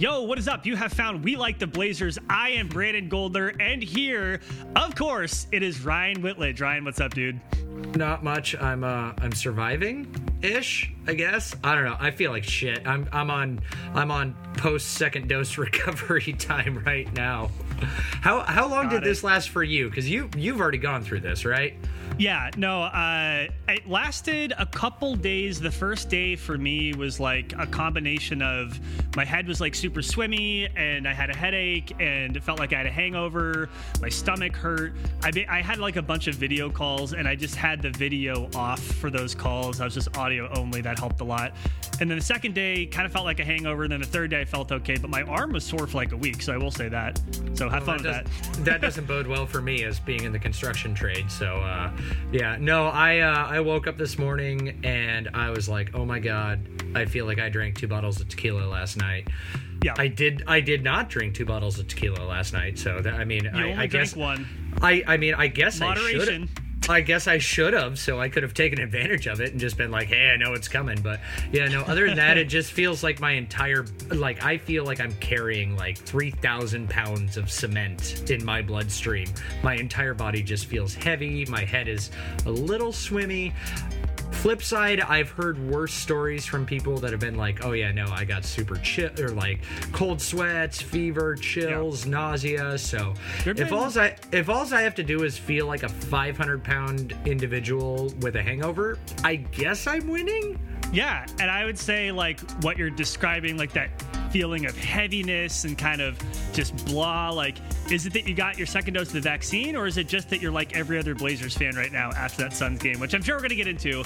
Yo, what is up? You have found We Like the Blazers. I am Brandon Goldner, and here, of course, it is Ryan Whitledge. Ryan, what's up, dude? Not much. I'm uh I'm surviving ish, I guess. I don't know. I feel like shit. I'm I'm on I'm on post second dose recovery time right now. How how long Got did it. this last for you? Cuz you you've already gone through this, right? Yeah, no, uh, it lasted a couple days. The first day for me was like a combination of my head was like super swimmy, and I had a headache, and it felt like I had a hangover. My stomach hurt. I, be, I had like a bunch of video calls, and I just had the video off for those calls. I was just audio only. That helped a lot. And then the second day kind of felt like a hangover, and then the third day I felt okay, but my arm was sore for like a week, so I will say that. So have fun that, with does, that. that doesn't bode well for me as being in the construction trade. So uh, yeah, no, I uh, I woke up this morning and I was like, oh my god, I feel like I drank two bottles of tequila last night. Yeah. I did. I did not drink two bottles of tequila last night. So that, I mean, You I, only I drank guess one. I I mean, I guess Moderation. I should. I guess I should have, so I could have taken advantage of it and just been like, "Hey, I know it's coming." But yeah, no. Other than that, it just feels like my entire like I feel like I'm carrying like three thousand pounds of cement in my bloodstream. My entire body just feels heavy. My head is a little swimmy. Flip side, I've heard worse stories from people that have been like, "Oh yeah, no, I got super chill or like cold sweats, fever, chills, nausea." So if been- all I if all I have to do is feel like a 500 pound individual with a hangover, I guess I'm winning. Yeah, and I would say like what you're describing, like that feeling of heaviness and kind of just blah. Like, is it that you got your second dose of the vaccine, or is it just that you're like every other Blazers fan right now after that Suns game, which I'm sure we're going to get into.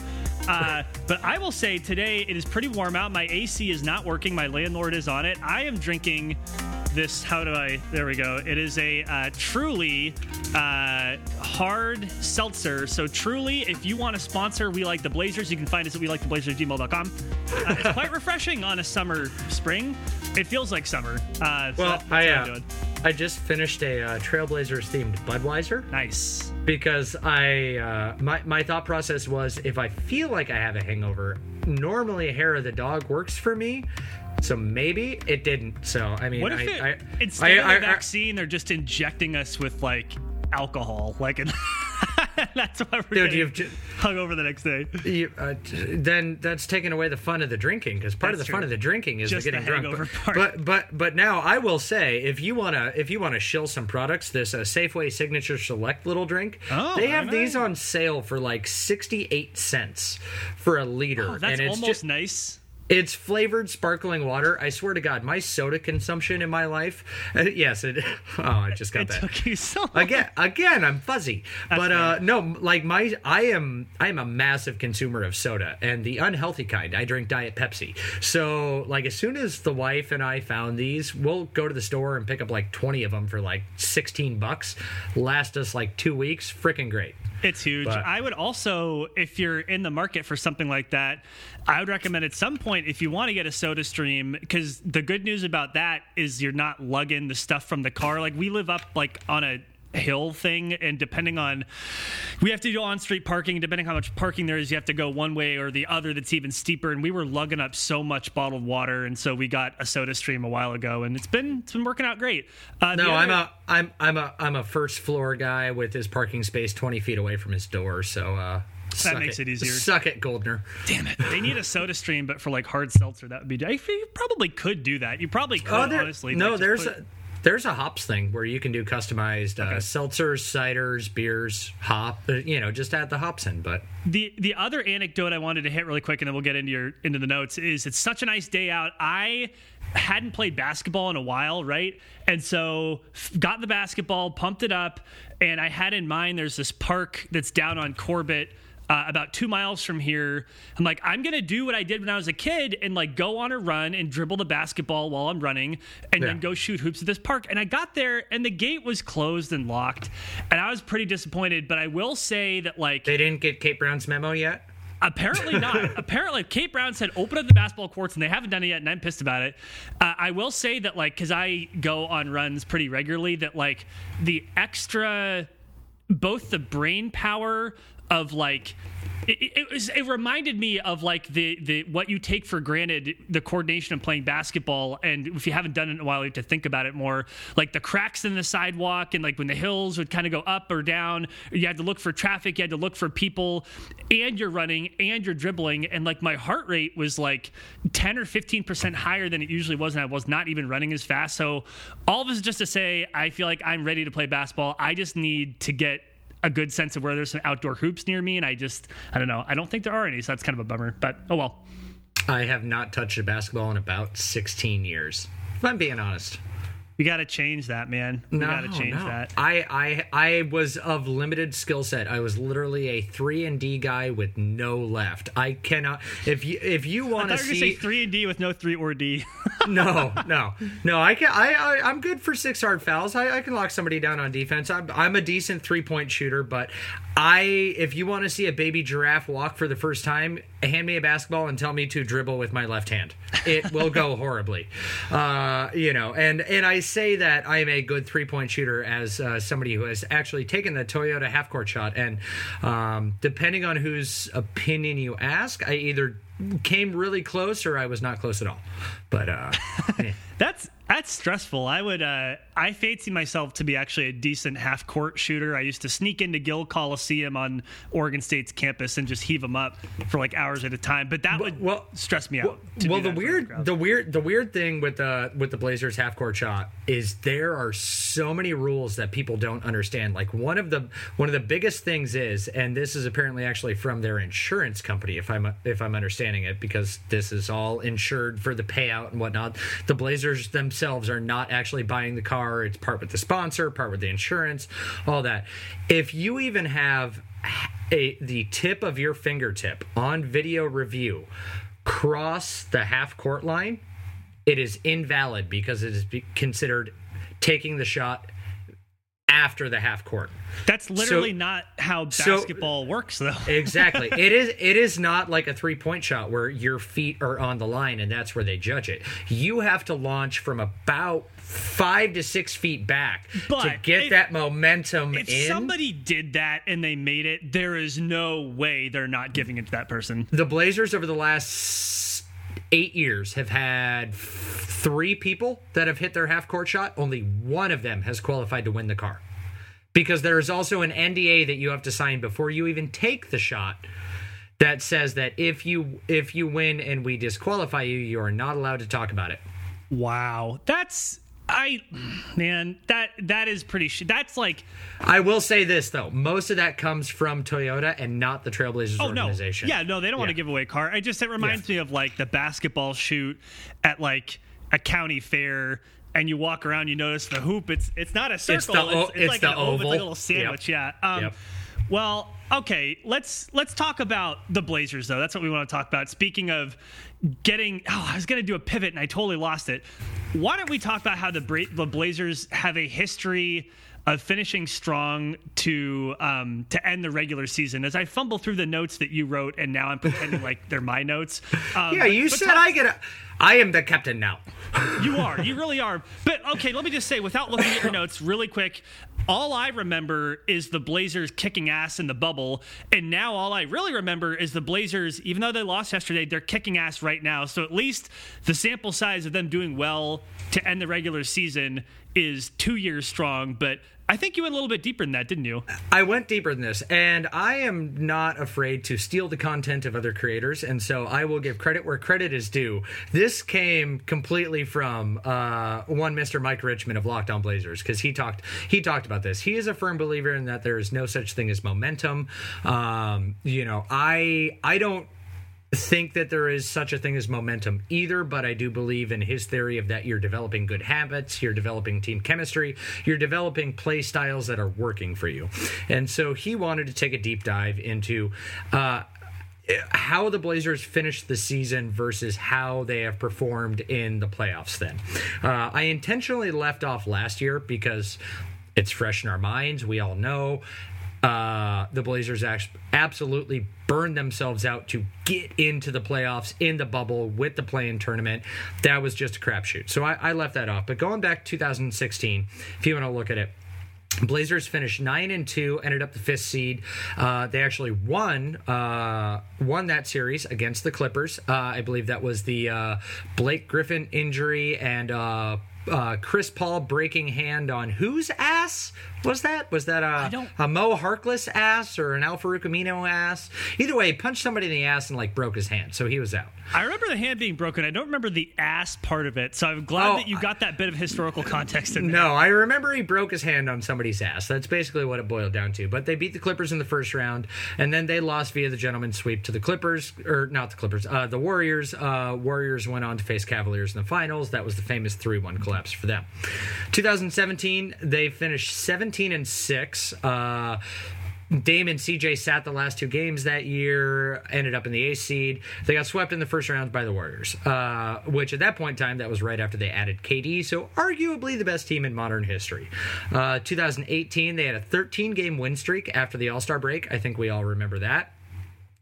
Uh, but I will say today it is pretty warm out. My AC is not working. My landlord is on it. I am drinking this. How do I? There we go. It is a uh, truly uh, hard seltzer. So truly, if you want to sponsor We Like the Blazers, you can find us at we like the Blazers gmail.com. Uh, it's quite refreshing on a summer spring. It feels like summer. Uh, so Well, I uh. I just finished a uh, Trailblazers themed Budweiser Nice. because I uh, my my thought process was if I feel like I have a hangover, normally a hair of the dog works for me. So maybe it didn't. So I mean, What if I, it, I, instead I- of the I- I- vaccine, they're just injecting us with like alcohol? Like, and that's why we're Dude, you've ju- hung over the next day. You, uh, t- then that's taking away the fun of the drinking because part That's of the fun of the drinking is Just the getting the drunk. But, but but but now I will say if you wanna if you wanna shill some products, this uh, Safeway Signature Select little drink, Oh, they have these on sale for like sixty eight cents for a liter, Oh, that's and it's almost just nice. It's flavored sparkling water. I swear to God, my soda consumption in my life, uh, yes, it. Oh, I just got It that. took you so long. again again i'm fuzzy. But uh no like my i am i am a massive consumer of soda and the unhealthy kind. I drink diet pepsi. So like as soon as the wife and i found these we'll go to the store and pick up like 20 of them for like 16 bucks. Last us like two weeks. Freaking great It's huge. But- I would also, if you're in the market for something like that, I would recommend at some point if you want to get a soda stream, because the good news about that is you're not lugging the stuff from the car. Like we live up like on a hill thing and depending on we have to do on street parking depending how much parking there is you have to go one way or the other that's even steeper and we were lugging up so much bottled water and so we got a soda stream a while ago and it's been it's been working out great uh, no i'm a i'm i'm a i'm a first floor guy with his parking space 20 feet away from his door so uh suck makes it easier. Suck it, Goldner. Damn it! They need a Soda Stream, but for like hard seltzer, that would be. I think you probably could do that. You probably could Oh, there, honestly. no, there's put- a there's a hops thing where you can do customized uh, Okay. seltzers, ciders, beers, hop. uh, You know, just add the hops in. But the the other anecdote I wanted to hit really quick, and then we'll get into your into the notes. Is it's such a nice day out. I hadn't played basketball in a while, right? And so got the basketball, pumped it up, and I had in mind there's this park that's down on Corbett. Uh, about two miles from here, I'm like, I'm gonna do what I did when I was a kid and like go on a run and dribble the basketball while I'm running, and then go shoot hoops at this park. And I got there, and the gate was closed and locked, and I was pretty disappointed. But I will say that like they didn't get Kate Brown's memo yet. Apparently not. Apparently, Kate Brown said open up the basketball courts, and they haven't done it yet, and I'm pissed about it. Uh, I will say that, like, because I go on runs pretty regularly, that like the extra, both the brain power of like it, it, was, it reminded me of like the, the what you take for granted the coordination of playing basketball. And if you haven't done it in a while you have to think about it more. Like the cracks in the sidewalk and like when the hills would kind of go up or down you had to look for traffic you had to look for people. And you're running and you're dribbling. And like my heart rate was like 10 or 15% higher than it usually was. And I was not even running as fast. So all of this is just to say I feel like I'm ready to play basketball. I just need to get a good sense of where there's some outdoor hoops near me, and I just I don't know. I don't think there are any, so that's kind of a bummer. But oh well. I have not touched a basketball in about 16 years. If I'm being honest. We got to change that, man. We no, got to change no. that. I, I I was of limited skill set. I was literally a three and D guy with no left. I cannot. If you if you want to see say three and D with no three or D. no, no, no. I can. I, I I'm good for six hard fouls. I, I can lock somebody down on defense. I'm I'm a decent three point shooter, but I if you want to see a baby giraffe walk for the first time, hand me a basketball and tell me to dribble with my left hand. It will go horribly. Uh, you know, and and I say that I am a good three point shooter as uh, somebody who has actually taken the Toyota half court shot, and um, depending on whose opinion you ask, I either came really close or I was not close at all. But uh, that's that's stressful. I would uh, I fancy myself to be actually a decent half court shooter. I used to sneak into Gill Coliseum on Oregon State's campus and just heave them up for like hours at a time. But that would well, stress me out. Well, well the weird the weird the weird thing with the with the Blazers half court shot is there are so many rules that people don't understand. Like one of the one of the biggest things is, and this is apparently actually from their insurance company, if I'm if I'm understanding it, because this is all insured for the payout and whatnot. The Blazers themselves are not actually buying the car; it's part with the sponsor, part with the insurance, all that. If you even have a the tip of your fingertip on video review cross the half court line, it is invalid because it is considered taking the shot after the half court. That's literally so, not how basketball so, works though. exactly. It is it is not like a three-point shot where your feet are on the line and that's where they judge it. You have to launch from about five to six feet back but to get if, that momentum if in. somebody did that and they made it, there is no way they're not giving it to that person. The Blazers over the last eight years have had three people that have hit their half court shot. Only one of them has qualified to win the car. Because there is also an NDA that you have to sign before you even take the shot that says that if you if you win and we disqualify you, you are not allowed to talk about it. Wow. That's I man, that that is pretty. Sh- that's like. I will say this though, most of that comes from Toyota and not the Trailblazers oh, organization. No. Yeah, no, they don't yeah. want to give away a car. I just it reminds yeah. me of like the basketball shoot at like a county fair and you walk around, you notice the hoop. It's it's not a circle. It's, the, it's, it's, it's like the oval. It's like a little sandwich. Yep. Yeah. Um, yep. Well, okay. Let's let's talk about the Blazers though. That's what we want to talk about. Speaking of getting, oh, I was going to do a pivot and I totally lost it. Why don't we talk about how the Bra- the Blazers have a history of finishing strong to um, to end the regular season. As I fumble through the notes that you wrote, and now I'm pretending like they're my notes. Um, yeah, you said talk- I get. A- I am the captain now. you are. You really are. But okay, let me just say, without looking at your notes, really quick, all I remember is the Blazers kicking ass in the bubble, and now all I really remember is the Blazers. Even though they lost yesterday, they're kicking ass right now. So at least the sample size of them doing well to end the regular season is two years strong. But I think you went a little bit deeper than that, didn't you? I went deeper than this, and I am not afraid to steal the content of other creators, and so I will give credit where credit is due. This came completely from uh, one Mr. Mike Richman of Lockdown Blazers because he talked he talked about this. He is a firm believer in that there is no such thing as momentum. Um, you know, I I don't think that there is such a thing as momentum either, but I do believe in his theory of that you're developing good habits, you're developing team chemistry, you're developing play styles that are working for you. And so he wanted to take a deep dive into uh, how the Blazers finished the season versus how they have performed in the playoffs then. Uh, I intentionally left off last year because it's fresh in our minds. We all know uh, the Blazers absolutely burned themselves out to get into the playoffs in the bubble with the play-in tournament. That was just a crapshoot. So I, I left that off. But going back to 2016, if you want to look at it, Blazers finished nine and two, ended up the fifth seed. Uh, they actually won uh, won that series against the Clippers. Uh, I believe that was the uh, Blake Griffin injury and uh, Chris Paul breaking hand on whose ass was that? Was that a, a Mo Harkless ass or an Al Farouq Aminu ass? Either way, he punched somebody in the ass and like broke his hand, so he was out. I remember the hand being broken. I don't remember the ass part of it, so I'm glad Oh, that you got that bit of historical context in there. No, I remember he broke his hand on somebody's ass. That's basically what it boiled down to. But they beat the Clippers in the first round, and then they lost via the gentleman's sweep to the Clippers, or not the Clippers, uh, the Warriors. Uh, Warriors went on to face Cavaliers in the finals. That was the famous 3 1 collapse for them. 2017, they finished 17 and 6. Uh, Dame and CJ sat the last two games that year, ended up in the eighth seed. They got swept in the first round by the Warriors, uh, which at that point in time, that was right after they added KD, so arguably the best team in modern history. Uh, 2018, they had a 13 game win streak after the All Star break. I think we all remember that.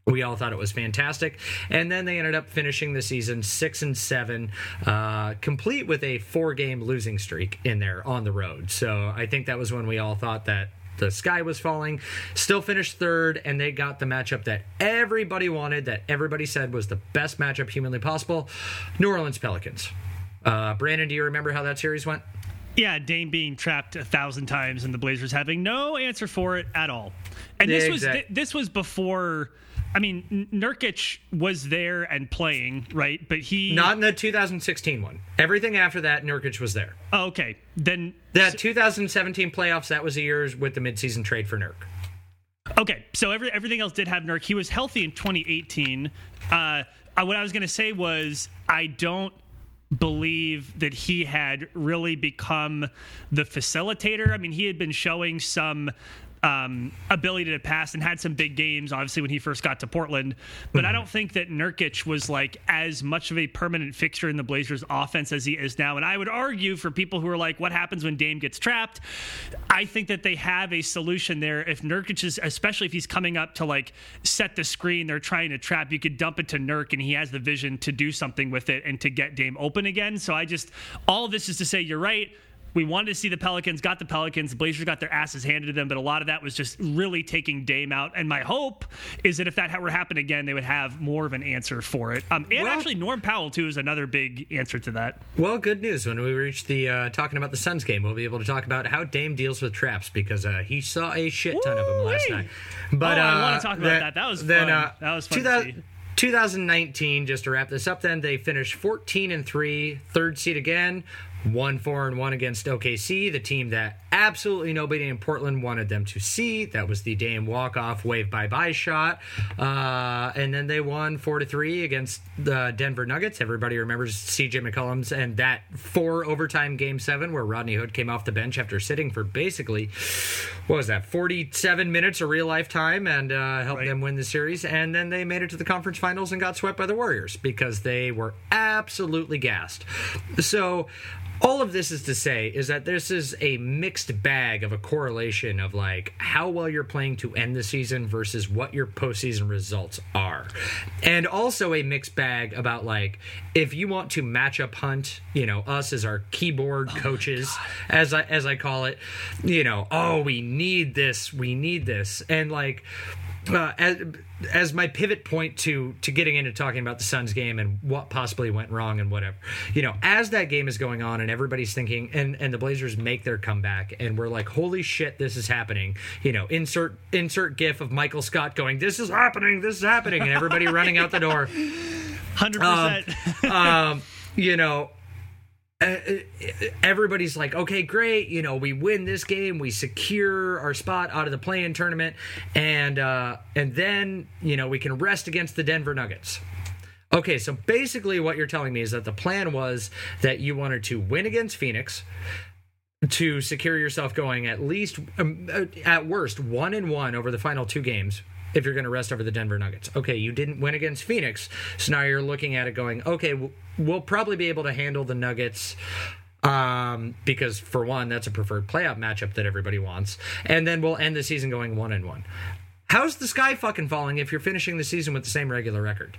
We all thought it was fantastic, and then they ended up finishing the season six and seven, uh, complete with a four-game losing streak in there on the road. So I think that was when we all thought that the sky was falling. Still finished third, and they got the matchup that everybody wanted, that everybody said was the best matchup humanly possible: New Orleans Pelicans. Uh, Brandon, do you remember how that series went? Yeah, Dame being trapped a thousand times and the Blazers having no answer for it at all. And this Yeah, was th- this was before. I mean, Nurkic was there and playing, right? But he Not in the 2016 one. Everything after that, Nurkic was there. Oh, okay, then That 2017 playoffs, that was the years with the midseason trade for Nurk. Okay, so every, everything else did have Nurk. He was healthy in 2018. Uh, uh, what I was going to say was I don't believe that he had really become the facilitator. I mean, he had been showing some um, ability to pass and had some big games, obviously, when he first got to Portland. But I don't think that Nurkic was like as much of a permanent fixture in the Blazers offense as he is now. And I would argue for people who are like, what happens when Dame gets trapped? I think that they have a solution there. If Nurkic is, especially if he's coming up to like set the screen, they're trying to trap, you could dump it to Nurk and he has the vision to do something with it and to get Dame open again. So I just, all of this is to say, you're right. We wanted to see the Pelicans, got the Pelicans. The Blazers got their asses handed to them, but a lot of that was just really taking Dame out. And my hope is that if that were to happen again, they would have more of an answer for it. Um, and Well- actually, Norm Powell too is another big answer to that. Well, good news. When we reach the uh, talking about the Suns game, we'll be able to talk about how Dame deals with traps because uh, he saw a shit ton of them last night. But Oh, I uh, wanna talk about that. That was then, fun. Uh, That was fun to 2000 see. 2019. Just to wrap this up, then they finished 14 and three, third seed again. One four and one against OKC, the team that absolutely nobody in Portland wanted them to see. That was the Dame walk off wave bye bye shot, uh, and then they won four to three against the Denver Nuggets. Everybody remembers CJ McCollum's and that four overtime game seven where Rodney Hood came off the bench after sitting for basically what was that 47 minutes of real life time and uh, helped Right. them win the series. And then they made it to the conference finals and got swept by the Warriors because they were absolutely gassed. So all of this is to say is that this is a mixed bag of a correlation of like how well you're playing to end the season versus what your postseason results are, and also a mixed bag about like if you want to matchup hunt, you know, us as our keyboard oh coaches, as I as I call it, you know, oh we need this, we need this, and like uh, as, as my pivot point to to getting into talking about the Suns game and what possibly went wrong and whatever, you know, as that game is going on and everybody's thinking and and the Blazers make their comeback and we're like, holy shit, this is happening. You know, insert insert gif of Michael Scott going, this is happening, this is happening, and everybody running out the door. Hundred percent. Um, you know. Uh, everybody's like, okay, great. You know, we win this game, we secure our spot out of the play-in tournament, and uh, and then you know we can rest against the Denver Nuggets. Okay, so basically, what you're telling me is that the plan was that you wanted to win against Phoenix to secure yourself going at least, um, uh, at worst, one and one over the final two games. If you're going to rest over the Denver Nuggets, okay, you didn't win against Phoenix, so now you're looking at it going, okay, we'll probably be able to handle the Nuggets um, because for one, that's a preferred playoff matchup that everybody wants, and then we'll end the season going one and one. How's the sky fucking falling if you're finishing the season with the same regular record?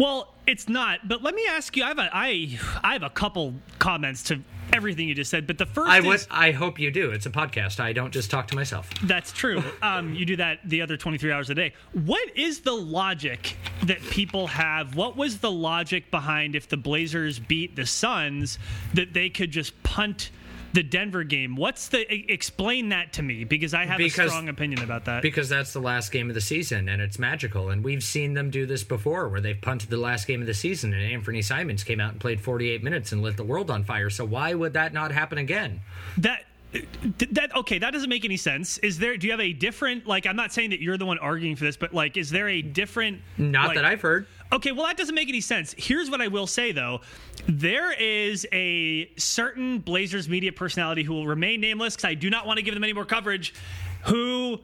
Well, it's not. But let me ask you. I have a I I have a couple comments to everything you just said. But the first I is, would. I hope you do. It's a podcast. I don't just talk to myself. That's true. Um, you do that the other 23 hours a day. What is the logic that people have? What was the logic behind if the Blazers beat the Suns that they could just punt the Denver game? What's the explain that to me because I have Because- a strong opinion about that. Because that's the last game of the season and it's magical. And we've seen them do this before where they've punted the last game of the season and Anthony Simons came out and played 48 minutes and lit the world on fire. So why would that not happen again? that that okay that doesn't make any sense is there do you have a different like i'm not saying that you're the one arguing for this but like is there a different Not like- that I've heard. Okay, well, that doesn't make any sense. Here's what I will say, though. There is a certain Blazers media personality who will remain nameless because I do not want to give them any more coverage, who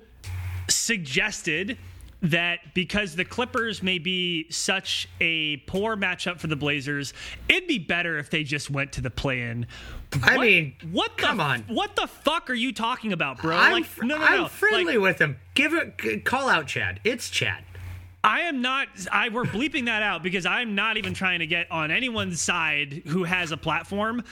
suggested that because the Clippers may be such a poor matchup for the Blazers, it'd be better if they just went to the play-in. I mean, what the come on. what the fuck are you talking about, bro? I'm, like, fr- no, no, I'm friendly Like, with him. Give it. Call out Chad. It's Chad. I am not. I we're bleeping that out because I'm not even trying to get on anyone's side who has a platform.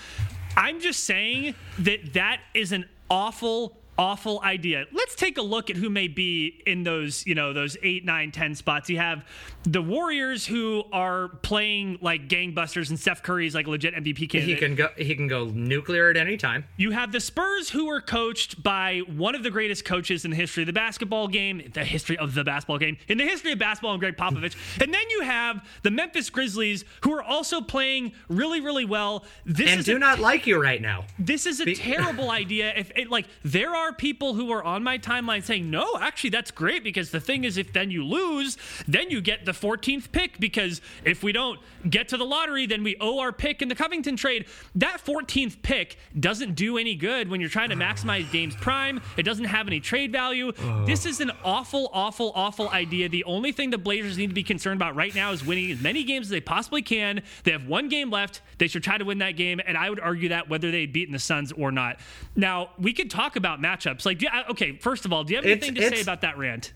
I'm just saying that that is an awful, awful idea. Let's take a look at who may be in those, you know, those eight, nine, ten spots. You have the Warriors who are playing like gangbusters, and Steph Curry's like legit MVP candidate. He can go. He can go nuclear at any time. You have the Spurs who are coached by one of the greatest coaches in the history of the basketball game, the history of the basketball game, in the history of basketball, and Gregg Popovich. and then you have the Memphis Grizzlies who are also playing really, really well. This And is do a, not like you right now. this is a terrible idea. If it like there are people who are on my timeline saying, no, actually that's great because the thing is if then you lose, then you get the 14th pick because if we don't get to the lottery, then we owe our pick in the Covington trade. That 14th pick doesn't do any good when you're trying to maximize Dame's prime. It doesn't have any trade value. This is an awful, awful, awful idea. The only thing the Blazers need to be concerned about right now is winning as many games as they possibly can. They have one game left. They should try to win that game, and I would argue that whether they beat beaten the Suns or not. Now we could talk about matchups. Like, yeah, okay, first of all, do you have It's- anything to say about that rant?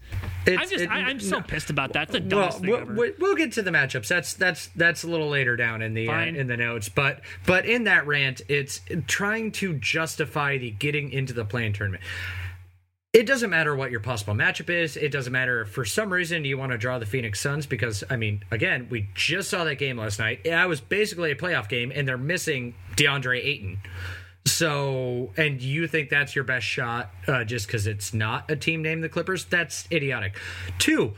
I'm just, it- I, I'm so no. pissed about that. It's the Well, thing we'll, we'll- get to the matchups. That's that's that's a little later down in the uh, in the notes. But but in that rant, it's trying to justify the getting into the play-in tournament. It doesn't matter what your possible matchup is. It doesn't matter if for some reason you want to draw the Phoenix Suns because I mean, again, we just saw that game last night. That was basically a playoff game, and they're missing DeAndre Ayton. So, and you think that's your best shot uh, just because it's not a team named the Clippers? That's idiotic. Two,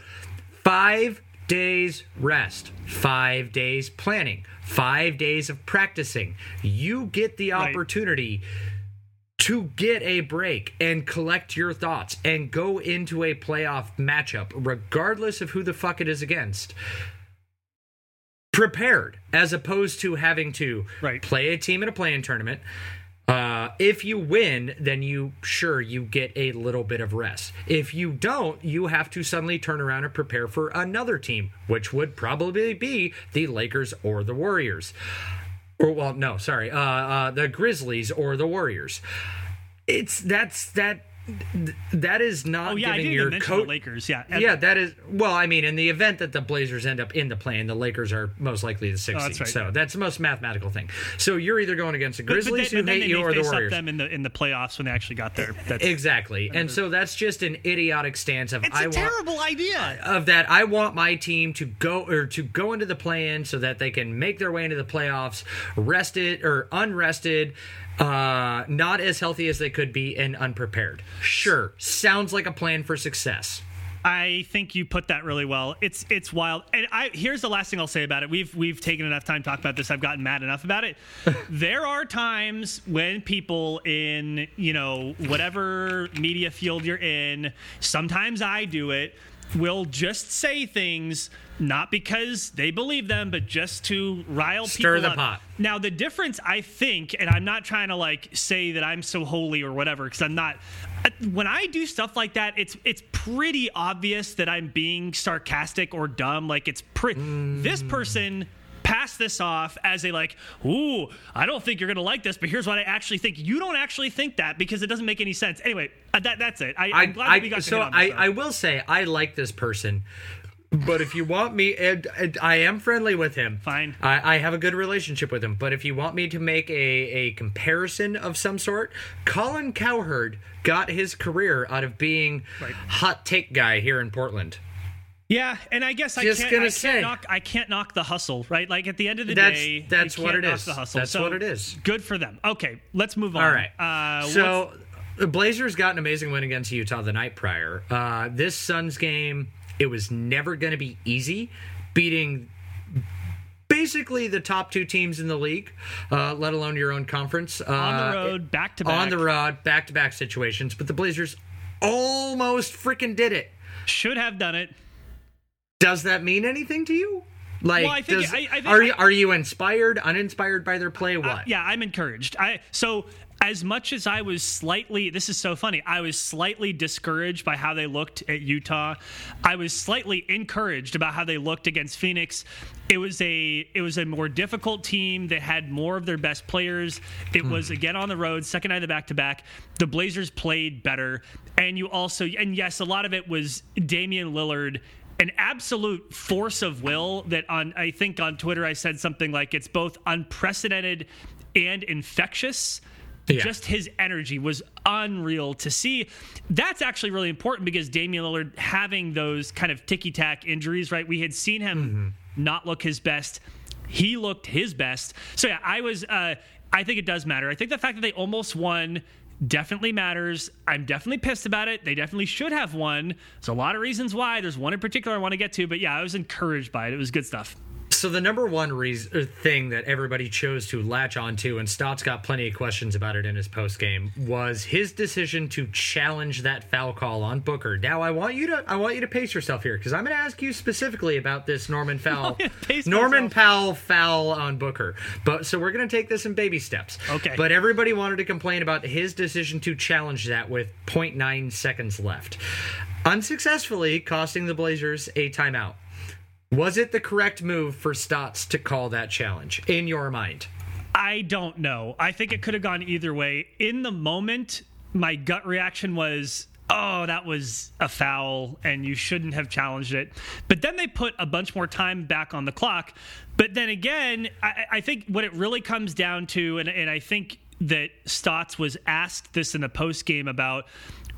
five days rest, five days planning, five days of practicing. You get the Right. opportunity to get a break and collect your thoughts and go into a playoff matchup, regardless of who the fuck it is against. Prepared, as opposed to having to Right. play a team in a play-in tournament. Uh, if you win, then you sure you get a little bit of rest. If you don't, you have to suddenly turn around and prepare for another team, which would probably be the Lakers or the Warriors or well no sorry uh, uh the grizzlies or the warriors it's that's that that is not oh yeah, I giving didn't your coach the Lakers. Yeah, yeah that is well i mean in the event that the blazers end up in the play the lakers are most likely the sixth Oh, that's right. so that's the most mathematical thing so you're either going against the But, but grizzlies then, who but hate you or the warriors them in the in the playoffs when they actually got there. That's exactly and so that's just an idiotic stance of it's i a want terrible idea. of that I want my team to go or to go into the play-in so that they can make their way into the playoffs rested or unrested uh not as healthy as they could be and unprepared sure sounds like a plan for success I think you put that really well. It's it's wild. And I here's the last thing I'll say about it. We've we've taken enough time to talk about this. I've gotten mad enough about it. there are times when people in, you know, whatever media field you're in, sometimes I do it, will just say things not because they believe them, but just to rile Stir people the up. pot. Now the difference, I think, and I'm not trying to like say that I'm so holy or whatever, because I'm not. uh, When I do stuff like that, it's it's pretty obvious that I'm being sarcastic or dumb. Like it's pretty. This person passed this off as a like, ooh, I don't think you're gonna like this, but here's what I actually think. You don't actually think that because it doesn't make any sense. Anyway, uh, that that's it. I, I'm glad I we got so I. I will say I like this person But if you want me, and, and I am friendly with him. Fine. I, I have a good relationship with him. But if you want me to make a, a comparison of some sort, Colin Cowherd got his career out of being Right. hot take guy here in Portland. Yeah, and I guess I can't, I can't say. knock I can't knock the hustle, right? Like at the end of the That's- day, that's what it is. The hustle. That's So, what it is. Good for them. Okay, let's move on. All right. Uh, so the Blazers got an amazing win against Utah the night prior. Uh, this Suns game, it was never going to be easy, beating basically the top two teams in the league, uh, let alone your own conference. Uh, on the road, back to back. on the road, back to back situations. But the Blazers almost freaking did it. should have done it. Does that mean anything to you? Like, Well, I think- does, I- I think are you are you inspired, uninspired by their play? What? Uh, yeah, I'm encouraged. I so as much as I was slightly this is so funny. I was slightly discouraged by how they looked at Utah. I was slightly encouraged about how they looked against Phoenix. It was a it was a more difficult team. They had more of their best players. It Hmm. was again on the road, second night of the back to back. The Blazers played better. And you also and yes, a lot of it was Damian Lillard an absolute force of will that on I think on Twitter I said something like it's both unprecedented and infectious. Yeah. Just his energy was unreal to see. That's actually really important because Damian Lillard having those kind of ticky tack injuries, right? We had seen him not look his best. He looked his best. So yeah, I was. Uh, I think it does matter. I think the fact that they almost won definitely matters. I'm definitely pissed about it. They definitely should have won. There's a lot of reasons why. There's one in particular I want to get to, but yeah, I was encouraged by it. It was good stuff. So the number one reason uh, thing that everybody chose to latch onto, and Stotts got plenty of questions about it in his post game, was his decision to challenge that foul call on Booker. Now I want you to I want you to pace yourself here because I'm going to ask you specifically about this Norman Foul, Norman myself. Powell foul on Booker. But so we're going to take this in baby steps. Okay. But everybody wanted to complain about his decision to challenge that with 0.9 seconds left, unsuccessfully costing the Blazers a timeout. Was it the correct move for Stotts to call that challenge in your mind? I don't know. I think it could have gone either way. In the moment, my gut reaction was, oh, that was a foul and you shouldn't have challenged it. But then they put a bunch more time back on the clock. But then again, I, I think what it really comes down to, and, and I think that Stotts was asked this in the post game about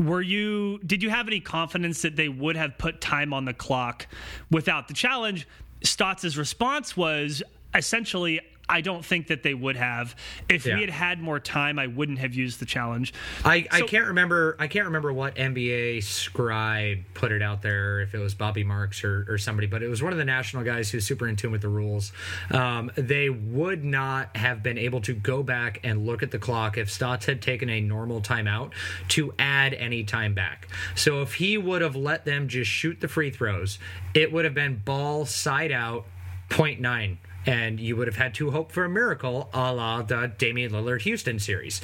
were you did you have any confidence that they would have put time on the clock without the challenge? Stotts' response was essentially I don't think that they would have. If Yeah. we had had more time, I wouldn't have used the challenge. I, I can't remember. I can't remember what NBA scribe put it out there. If it was Bobby Marks or, or somebody, but it was one of the national guys who's super in tune with the rules. Um, they would not have been able to go back and look at the clock if Stotts had taken a normal timeout to add any time back. So if he would have let them just shoot the free throws, it would have been ball side out, point nine. And you would have had to hope for a miracle, a la the Damian Lillard Houston series.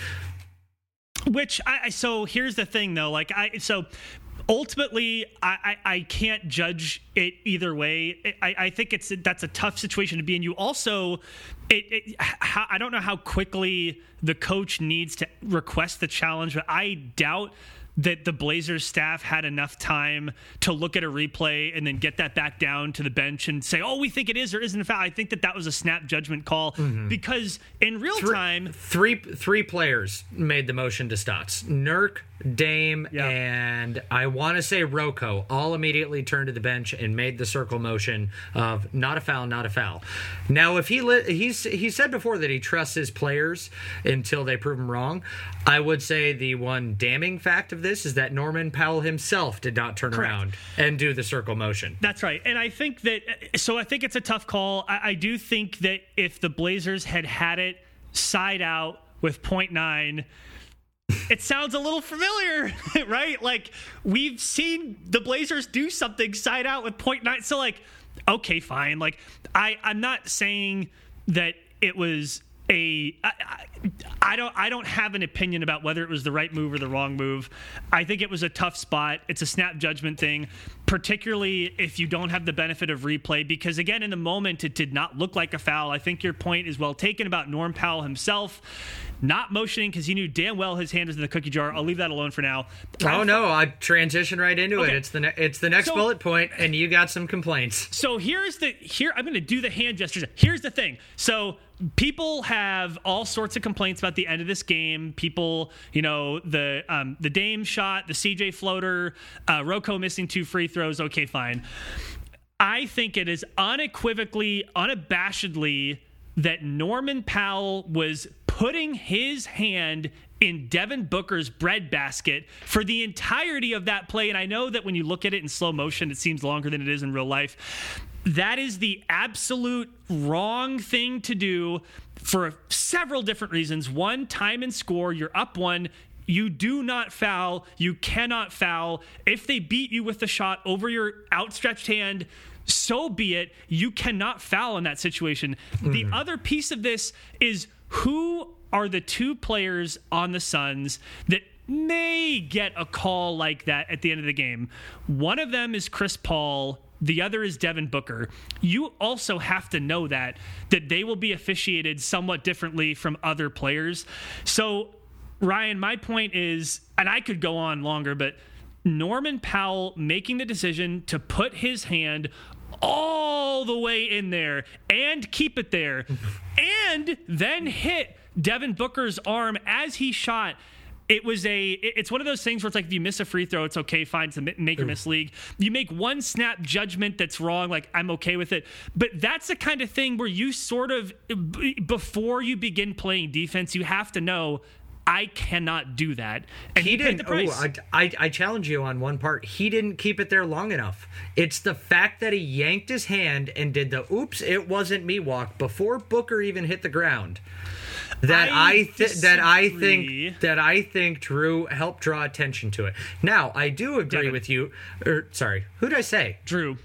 Which I so here's the thing though, like I so ultimately I, I, I can't judge it either way. I, I think it's that's a tough situation to be in. You also it, it how, I don't know how quickly the coach needs to request the challenge, but I doubt that the Blazers staff had enough time to look at a replay and then get that back down to the bench and say, "Oh, we think it is or isn't a foul." I think that that was a snap judgment call mm-hmm. because in real Three- time, Three three players made the motion to Stotts. Nurk, Dame, Yeah. and I want to say Rocco all immediately turned to the bench and made the circle motion of not a foul, not a foul. Now, if he li- he's he said before that he trusts his players until they prove him wrong. I would say the one damning fact of this is that Norman Powell himself did not turn Correct. around and do the circle motion. That's right. And I think that, so I think it's a tough call. I, I do think that if the Blazers had had it side out with point nine, it sounds a little familiar, right? Like we've seen the Blazers do something side out with point nine. So like, okay, fine. Like I, I'm not saying that it was a I, I, I don't I don't have an opinion about whether it was the right move or the wrong move. I think it was a tough spot. It's a snap judgment thing, particularly if you don't have the benefit of replay because again in the moment it did not look like a foul. I think your point is well taken about Norm Powell himself. not motioning because he knew damn well his hand was in the cookie jar. I'll leave that alone for now. Oh no, I transition right into Okay. it. It's the ne- it's the next So- bullet point, and you got some complaints. So here's the here I'm going to do the hand gestures. Here's the thing. So people have all sorts of complaints about the end of this game. People, you know, the um, the Dame shot, the CJ floater, uh, missing two free throws. Okay, fine. I think it is unequivocally, unabashedly that Norman Powell was putting his hand in Devin Booker's breadbasket for the entirety of that play. And I know that when you look at it in slow motion, it seems longer than it is in real life. That is the absolute wrong thing to do for several different reasons. One, time and score. You're up one. You do not foul. You cannot foul. If they beat you with the shot over your outstretched hand, so be it. You cannot foul in that situation. The mm-hmm. other piece of this is who are the two players on the Suns that may get a call like that at the end of the game? One of them is Chris Paul. The other is Devin Booker. You also have to know that that they will be officiated somewhat differently from other players. So Ryan, my point is, and I could go on longer, but Norman Powell making the decision to put his hand all the way in there and keep it there and then hit Devin Booker's arm as he shot. It was a. It's one of those things where it's like if you miss a free throw, it's okay, fine. It's a make or miss league. You make one snap judgment that's wrong, like I'm okay with it. But that's the kind of thing where you sort of before you begin playing defense, you have to know I cannot do that. And he, He didn't. Oh, I, I, I challenge you on one part. He didn't keep it there long enough. It's the fact that he yanked his hand and did the "oops, it wasn't me" walk before Booker even hit the ground. That I I, th- that I think that I think Jrue helped draw attention to it. Now I do agree with you. Or sorry, who did I say? Jrue,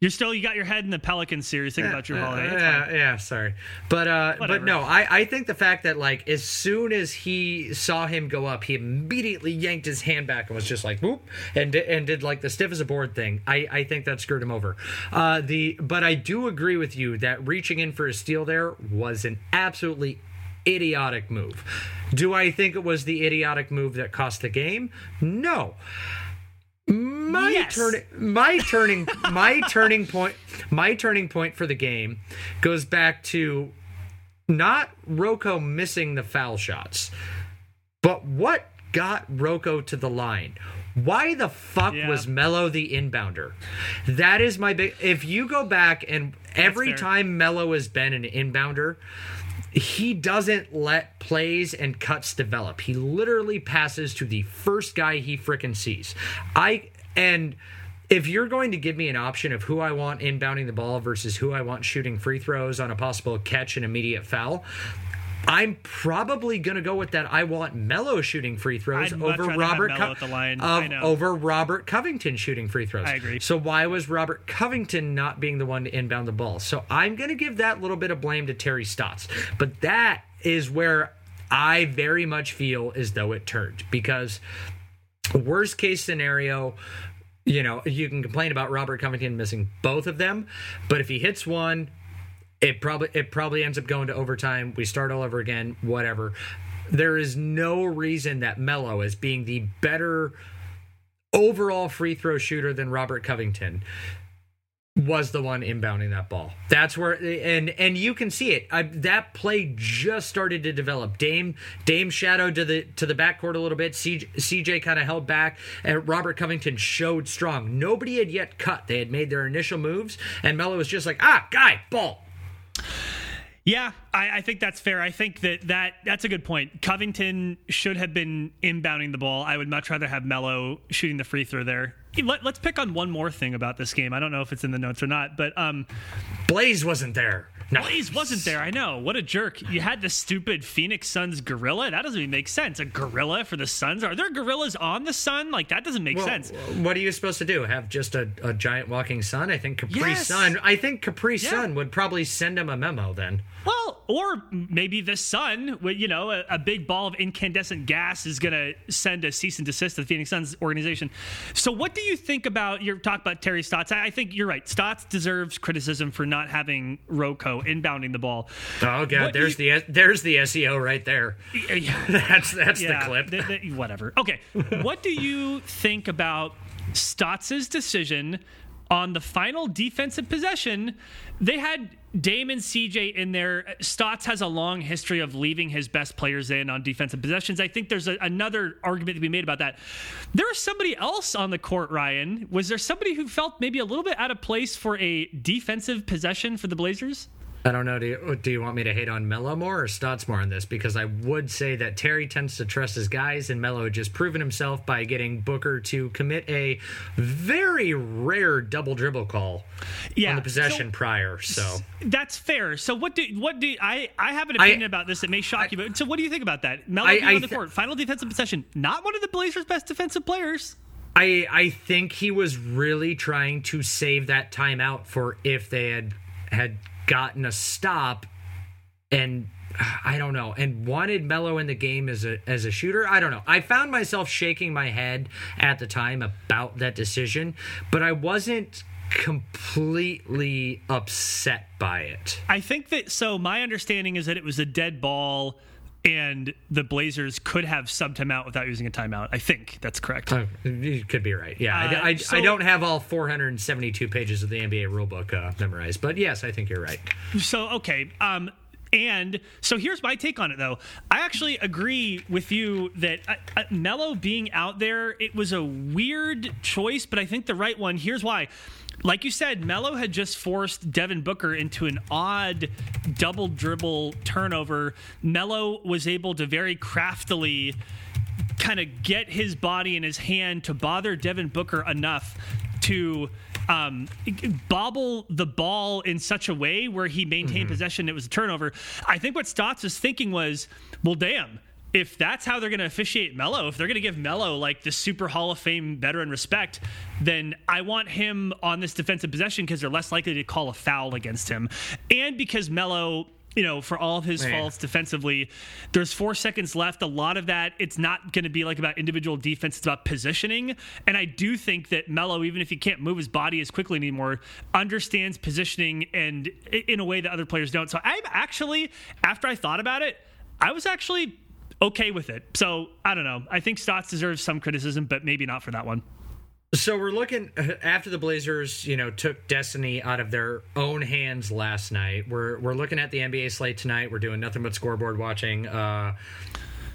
you're still you got your head in the Pelican series thinking about Jrue Holiday. It's. Yeah, yeah, sorry, but uh, but no, I I think the fact that like as soon as he saw him go up, he immediately yanked his hand back and was just like whoop and and did like the stiff as a board thing. I I think that screwed him over. Uh, the but I do agree with you that reaching in for a steal there was an absolutely idiotic move. Do I think it was the idiotic move that cost the game? No. My Yes. turning my turning my turning point my turning point for the game goes back to not Rocco missing the foul shots, but what got Rocco to the line? Why the fuck Yeah. was Melo the inbounder? That is my big. If you go back and every time Melo has been an inbounder, he doesn't let plays and cuts develop. He literally passes to the first guy he frickin' sees. I and if you're going to give me an option of who I want inbounding the ball versus who I want shooting free throws on a possible catch and immediate foul, I'm probably going to go with that. I want Melo shooting free throws I'd over Robert Melo at the line. of- I know. over Robert Covington shooting free throws. I agree. So why was Robert Covington not being the one to inbound the ball? So I'm going to give that little bit of blame to Terry Stotts. But that is where I very much feel as though it turned because worst case scenario you know you can complain about Robert Covington missing both of them but if he hits one it probably it probably ends up going to overtime we start all over again whatever there is no reason that Melo as being the better overall free throw shooter than Robert Covington was the one inbounding that ball. That's where and and you can see it. I, that play just started to develop. Dame Dame shadowed to the to the backcourt a little bit. CJ, CJ kind of held back, and Robert Covington showed strong. Nobody had yet cut. They had made their initial moves, and Melo was just like, ah, guy, ball. Yeah, I, I think that's fair. I think that, that that's a good point. Covington should have been inbounding the ball. I would much rather have Melo shooting the free throw there. Let, us pick on one more thing about this game. I don't know if it's in the notes or not, but um, Blaze wasn't there. No. Blaze wasn't there. I know. What a jerk. You had the stupid Phoenix Suns gorilla. That doesn't even make sense. A gorilla for the Suns? Are there gorillas on the Sun? Like, that doesn't make Well, sense. What are you supposed to do? Have just a, a giant walking sun? I think Capri Yes. Sun. I think Capri Yeah. Sun would probably send him a memo then. Well, or maybe the sun, you know, a, a big ball of incandescent gas is going to send a cease and desist to the Phoenix Suns organization. So, what do you think about your talk about Terry Stotts? I, I think you're right. Stotts deserves criticism for not having Rocco inbounding the ball. Oh god, What there's you- the there's the SEO right there. Yeah, That's that's the clip. th- th- whatever. Okay. what do you think about Stotts' decision on the final defensive possession? They had Damon CJ in there. Uh, Stotts has a long history of leaving his best players in on defensive possessions. I think there's a, another argument to be made about that. There was somebody else on the court, Ryan. Was there somebody who felt maybe a little bit out of place for a defensive possession for the Blazers? I don't know. Do you, do you want me to hate on Melo more or Stotts more on this? Because I would say that Terry tends to trust his guys, and Melo had just proven himself by getting Booker to commit a very rare double dribble call Yeah. on the possession So- prior. So That's fair. So what do what do I I have an I- opinion about this that may shock you, but so what do you think about that? Melo I- being I on the th- court, final defensive possession, not one of the Blazers' best defensive players. I I think he was really trying to save that timeout for if they had had gotten a stop and I don't know and wanted Melo in the game as a as a shooter. I don't know. I found myself shaking my head at the time about that decision, but I wasn't completely upset by it. I think that so my understanding is that it was a dead ball and the Blazers could have subbed him out without using a timeout. I think that's correct. Uh, You could be right. Yeah, Uh, I, I, so- I don't have all 472 pages of the NBA rulebook uh, memorized, but yes, I think you're right. So okay, um, and so here's my take on it, though. I actually agree with you that uh, uh, Melo being out there, it was a weird choice, but I think the right one. Here's why. Like you said, Melo had just forced Devin Booker into an odd double dribble turnover. Melo was able to very craftily kind of get his body in his hand to bother Devin Booker enough to um, bobble the ball in such a way where he maintained possession. It was a turnover. I think what Stotts was thinking was, well, damn. If that's how they're going to officiate Melo, if they're going to give Melo like the super Hall of Fame veteran respect, then I want him on this defensive possession because they're less likely to call a foul against him, and because Melo you know, for all of his Man. faults defensively. There's four seconds left. A lot of that, it's not going to be like about individual defense. It's about positioning. And I do think that Melo, even if he can't move his body as quickly anymore, understands positioning and in a way that other players don't. So I'm actually, after I thought about it, I was actually okay with it. So I don't know. I think Stotts deserves some criticism, but maybe not for that one. So we're looking after the Blazers, you know, took destiny out of their own hands last night. We're we're looking at the NBA slate tonight. We're doing nothing but scoreboard watching. Uh,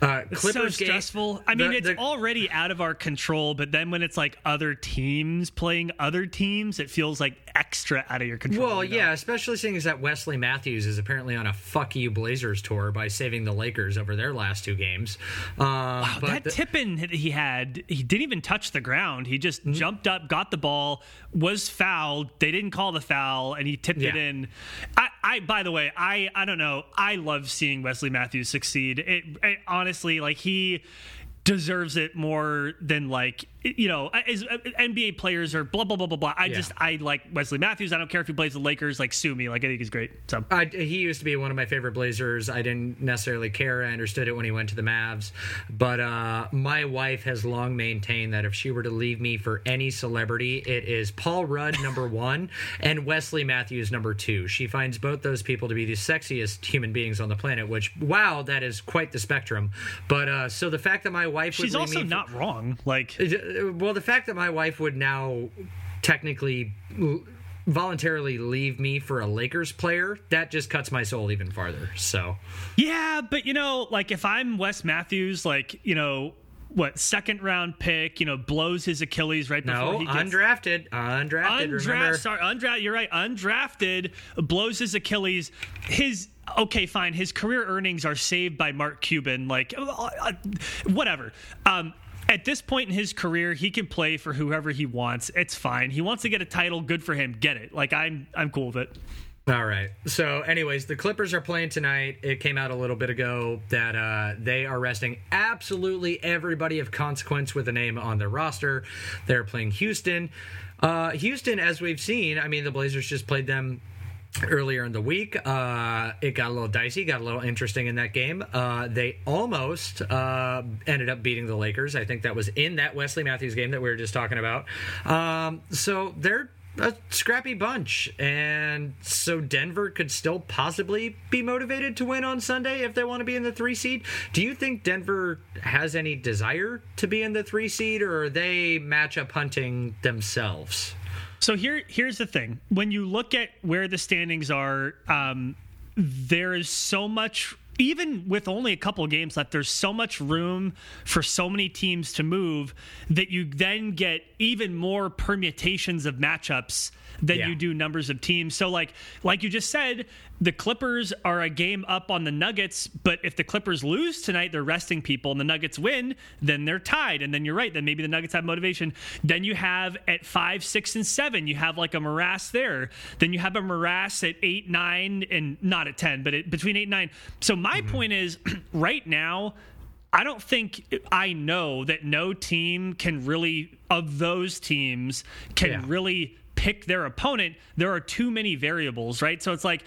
uh, It's Clippers so stressful. I mean, the- it's the- already out of our control, but then when it's like other teams playing other teams, it feels like extra out of your control. Well, you know? yeah, especially seeing as that Wesley Matthews is apparently on a "fuck you Blazers" tour by saving the Lakers over their last two games. Uh, but that the- tipping that he had, he didn't even touch the ground. He just jumped up, got the ball, was fouled. They didn't call the foul, and he tipped it in. I, I, by the way, I, I don't know. I love seeing Wesley Matthews succeed. It, it honestly, like he deserves it more than like you know as uh, NBA players are blah blah blah blah blah. I Yeah. just I like Wesley Matthews. I don't care if he plays the Lakers. Like sue me. Like I think he's great. So I, he used to be one of my favorite Blazers. I didn't necessarily care. I understood it when he went to the Mavs. But uh, my wife has long maintained that if she were to leave me for any celebrity, it is Paul Rudd, number one, and Wesley Matthews, number two. She finds both those people to be the sexiest human beings on the planet, which, wow, that is quite the spectrum. But uh, so the fact that my wife would she's also for- not wrong. Like well, the fact that my wife would now technically voluntarily leave me for a Lakers player, that just cuts my soul even farther. So, Yeah, but you know, like if I'm Wes Matthews, like you know, what second round pick, you know, blows his Achilles right before no, he gets undrafted, undrafted, remember? undrafted. Sorry, undrafted. You're right. Undrafted blows his Achilles. His okay, fine. His career earnings are saved by Mark Cuban. Like uh, uh, whatever. Um, at this point in his career, he can play for whoever he wants. It's fine. He wants to get a title. Good for him. Get it. Like I'm, I'm cool with it. All right. So, anyways, the Clippers are playing tonight. It came out a little bit ago that uh, they are resting absolutely everybody of consequence with a name on their roster. They're playing Houston. Uh, Houston, as we've seen, I mean, the Blazers just played them earlier in the week. Uh, it got a little dicey, got a little interesting in that game. Uh, they almost uh, ended up beating the Lakers. I think that was in that Wesley Matthews game that we were just talking about. Um, so they're a scrappy bunch, and so Denver could still possibly be motivated to win on Sunday if they want to be in the three seed. Do you think Denver has any desire to be in the three seed, or are they matchup hunting themselves? So here, here's the thing: when you look at where the standings are, um, there is so much. Even with only a couple games left, there's so much room for so many teams to move that you then get even more permutations of matchups than Yeah. you do numbers of teams. So like like you just said, the Clippers are a game up on the Nuggets, but if the Clippers lose tonight, they're resting people and the Nuggets win, then they're tied. And then you're right, then maybe the Nuggets have motivation. Then you have at five, six, and seven, you have like a morass there. Then you have a morass at eight, nine, and not at ten, but between eight and nine. So my mm-hmm. point is right now, I don't think I know that no team can really of those teams can Yeah. really pick their opponent. There are too many variables, right? So it's like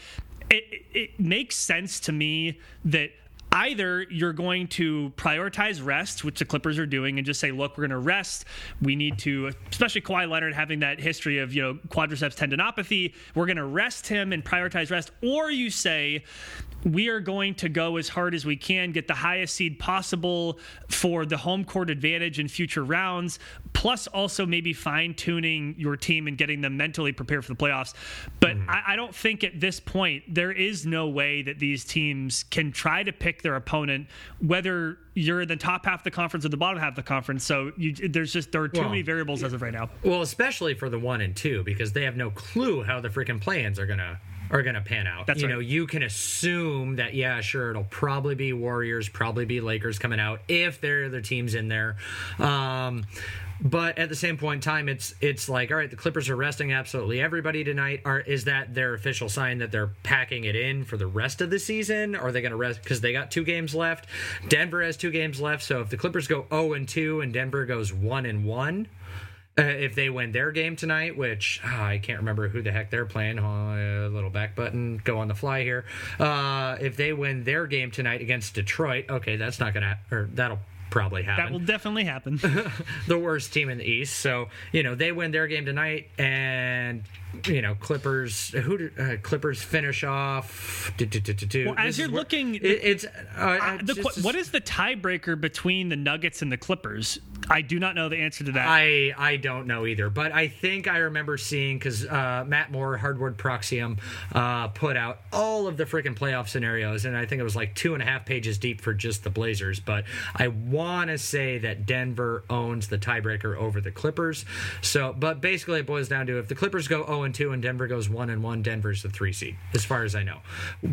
it, it- makes sense to me that either you're going to prioritize rest, which the Clippers are doing, and just say, look, we're going to rest. We need to, especially Kawhi Leonard having that history of, you know, quadriceps tendinopathy. We're going to rest him and prioritize rest. Or you say, we are going to go as hard as we can, get the highest seed possible for the home court advantage in future rounds, plus also maybe fine tuning your team and getting them mentally prepared for the playoffs. But mm-hmm. I, I don't think at this point there is no way that these teams can try to pick their opponent, whether you're in the top half of the conference or the bottom half of the conference. So you, there's just there are too Well, many variables as of right now. Well, especially for the one and two, because they have no clue how the freaking plans are gonna are gonna pan out. That's you right. know, you can assume that yeah, sure, it'll probably be Warriors, probably be Lakers coming out if there are other teams in there. Um, but at the same point in time, it's it's like all right, the Clippers are resting absolutely everybody tonight. Are is that their official sign that they're packing it in for the rest of the season? Are they going to rest because they got two games left? Denver has two games left, so if the Clippers go zero and two and Denver goes one and one. Uh, if they win their game tonight, which ah, I can't remember who the heck they're playing, oh, a little back button, go on the fly here. Uh, if they win their game tonight against Detroit, okay, that's not gonna, or that'll probably happen That will definitely happen. the worst team in the East. So you know they win their game tonight, and you know Clippers. Who did, uh, Clippers finish off? Do, do, do, do, do. Well, as you're looking- it, it's uh, Uh, the, qu- what is the tiebreaker between the Nuggets and the Clippers? I do not know the answer to that. I I don't know either, but I think I remember seeing because uh, Matt Moore, Hardwood Paroxysm, uh, put out all of the freaking playoff scenarios, and I think it was like two and a half pages deep for just the Blazers. But I want to say that Denver owns the tiebreaker over the Clippers. So, but basically, it boils down to if the Clippers go zero and two and Denver goes one and one, Denver's the three seed, as far as I know.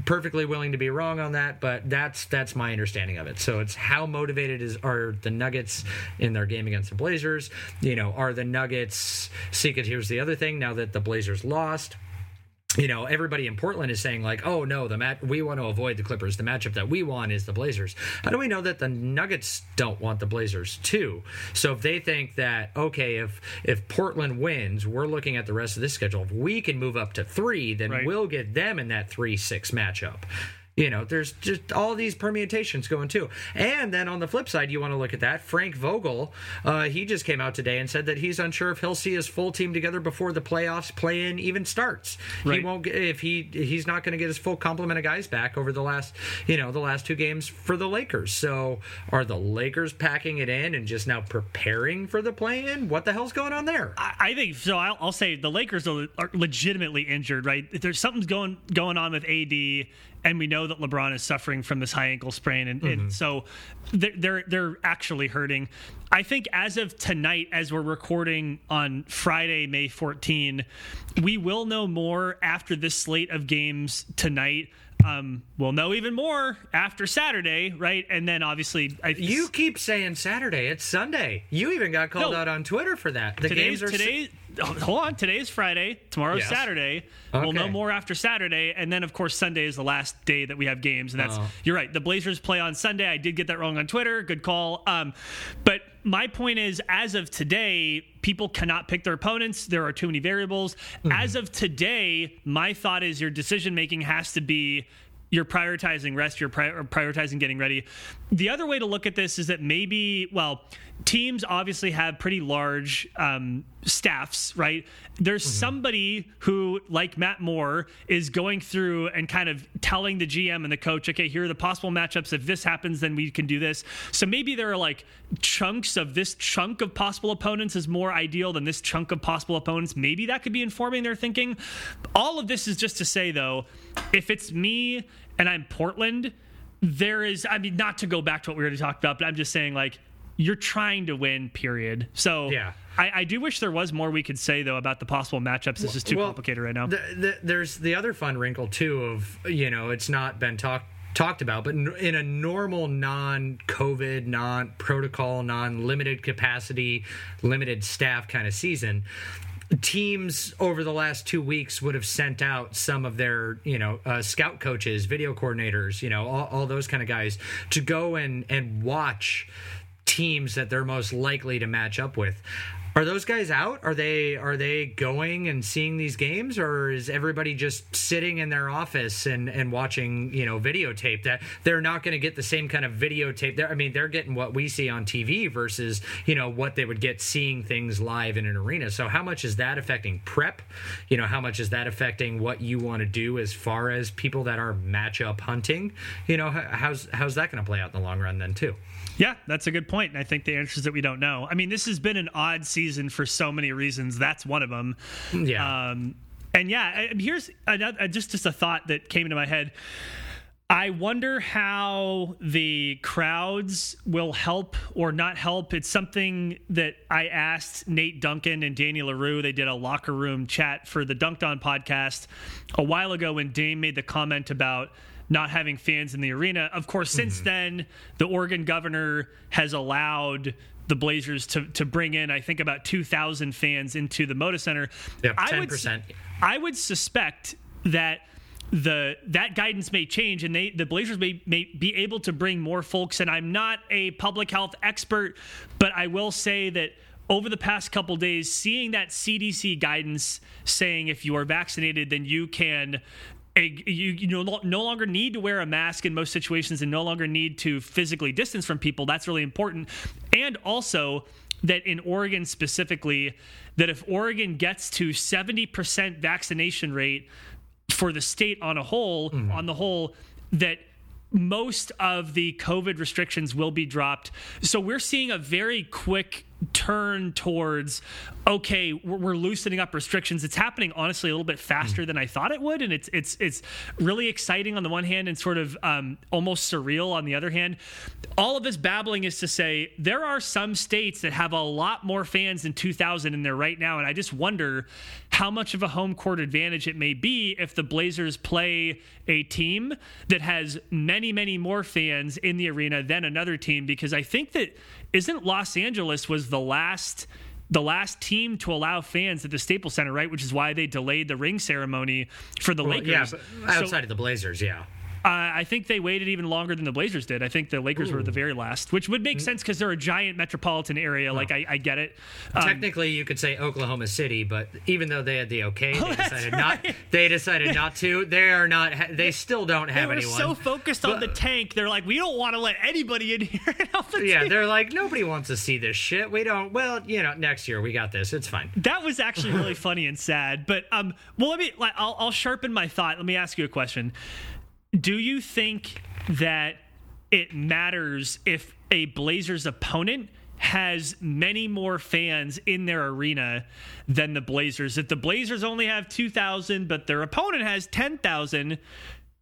Perfectly willing to be wrong on that, but that's that's my understanding of it. So it's how motivated is are the Nuggets in their game against the Blazers? You know, are the Nuggets? 'cause here's the other thing. Now that the Blazers lost, you know, everybody in Portland is saying like, "Oh no, the mat we want to avoid the Clippers. The matchup that we want is the Blazers." How do we know that the Nuggets don't want the Blazers too? So if they think that okay, if if Portland wins, we're looking at the rest of this schedule. If we can move up to three, then Right. we'll get them in that three six matchup. You know, there's just all these permutations going too. And then on the flip side, you want to look at that. Frank Vogel, uh, he just came out today and said that he's unsure if he'll see his full team together before the playoffs play in even starts. He won't get if he he's not going to get his full complement of guys back over the last you know the last two games for the Lakers. So are the Lakers packing it in and just now preparing for the play in? What the hell's going on there? I I think so. I'll, I'll say the Lakers are, are legitimately injured, right? If There's something's going going on with AD, and we know that LeBron is suffering from this high ankle sprain, and, and so they're, they're they're actually hurting. I think as of tonight, as we're recording on Friday, May 14, we will know more after this slate of games tonight. Um, we'll know even more after Saturday, right? And then obviously, I, You keep saying Saturday. It's Sunday. You even got called No. out on Twitter for that. The today's games are today. Hold on, today's Friday. Tomorrow's Yes. Saturday. We'll know more after Saturday, and then of course Sunday is the last day that we have games, and that's Oh. you're right. The Blazers play on Sunday. I did get that wrong on Twitter. Good call. Um, but my point is, as of today, people cannot pick their opponents. There are too many variables. Mm-hmm. As of today, my thought is your decision making has to be you're prioritizing rest, you're pri- prioritizing getting ready. The other way to look at this is that maybe, well, teams obviously have pretty large um, staffs, right? There's mm-hmm. somebody who, like Matt Moore, is going through and kind of telling the GM and the coach, okay, here are the possible matchups. If this happens, then we can do this. So maybe there are like chunks of this chunk of possible opponents is more ideal than this chunk of possible opponents. Maybe that could be informing their thinking. All of this is just to say, though, if it's me and I'm Portland, there is, I mean, not to go back to what we already talked about, but I'm just saying, like, you're trying to win, period. So, yeah. I, I, do wish there was more we could say though about the possible matchups. This is too well, complicated right now. The, the, there's the other fun wrinkle too of you know it's not been talked talked about, but in a normal non-COVID, non-protocol, non-limited capacity, limited staff kind of season, teams over the last two weeks would have sent out some of their you know uh, scout coaches video coordinators you know all, all those kind of guys to go and and watch teams that they're most likely to match up with are those guys out? Are they are they going and seeing these games, or is everybody just sitting in their office and and watching you know videotape? That they're not going to get the same kind of videotape. They're, I mean, they're getting what we see on TV versus you know what they would get seeing things live in an arena. So how much is that affecting prep? You know, how much is that affecting what you want to do as far as people that are matchup hunting? You know, how's how's that going to play out in the long run then too? Yeah, that's a good point. And I think the answer is that we don't know. I mean, this has been an odd season for so many reasons. That's one of them. Yeah. Um, and yeah, here's another, just just a thought that came into my head. I wonder how the crowds will help or not help. It's something that I asked Nate Duncan and Danny Leroux. They did a locker room chat for the Dunc'd On podcast a while ago when Dame made the comment about not having fans in the arena. Of course, since mm-hmm. then, the Oregon governor has allowed the Blazers to to bring in, I think, about two thousand fans into the Moda Center. Yep, ten percent. I would suspect that the that guidance may change and they the Blazers may, may be able to bring more folks and I'm not a public health expert but I will say that over the past couple days seeing that CDC guidance saying if you are vaccinated then you can a, you, you no, no longer need to wear a mask in most situations and no longer need to physically distance from people. That's really important. And also, that in Oregon specifically, that if Oregon gets to 70% vaccination rate for the state on a whole, mm-hmm. on the whole, that most of the COVID restrictions will be dropped. So we're seeing a very quick turn towards okay we're, loosening up restrictions. It's happening honestly a little bit faster mm. than i thought it would. And it's it's it's really exciting on the one hand and sort of um, almost surreal on the other hand. All of this babbling is to say there are some states that have a lot more fans than 2000 in there right now. And i just wonder how much of a home court advantage it may be if the blazers play a team that has many many more fans in the arena than another team. Because i think that isn't Los Angeles was the last the last team to allow fans at the Staples Center, right? Which is why they delayed the ring ceremony for the well, Lakers. Yeah, outside so, of the Blazers, yeah. Uh, I think they waited even longer than the Blazers did. I think the Lakers Ooh. were the very last, which would make mm. sense because they're a giant metropolitan area. Like I, I get it. Um, Technically, you could say Oklahoma City, but even though they had the okay, they decided right. not. They decided not to. They are not. They still don't have they were anyone. So focused but, on the tank, they're like, we don't want to let anybody in here. Yeah, team. they're like, nobody wants to see this shit. We don't. Well, you know, next year we got this. It's fine. That was actually really funny and sad. But um, well, let me. Like, I'll, I'll sharpen my thought. Let me ask you a question do you think that it matters if a Blazers opponent has many more fans in their arena than the Blazers? If the Blazers only have 2,000, but their opponent has 10,000,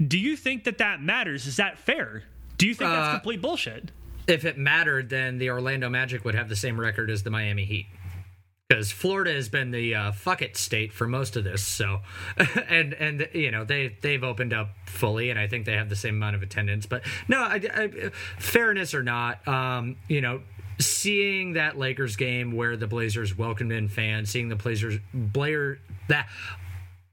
do you think that that matters? Is that fair? Do you think that's uh, complete bullshit? If it mattered, then the Orlando Magic would have the same record as the Miami Heat because Florida has been the uh, fuck it state for most of this. So, and and you know they they've opened up fully, and I think they have the same amount of attendance. But no, I, I, fairness or not, um, you know. Seeing that Lakers game where the Blazers welcomed in fans, seeing the Blazers Blair that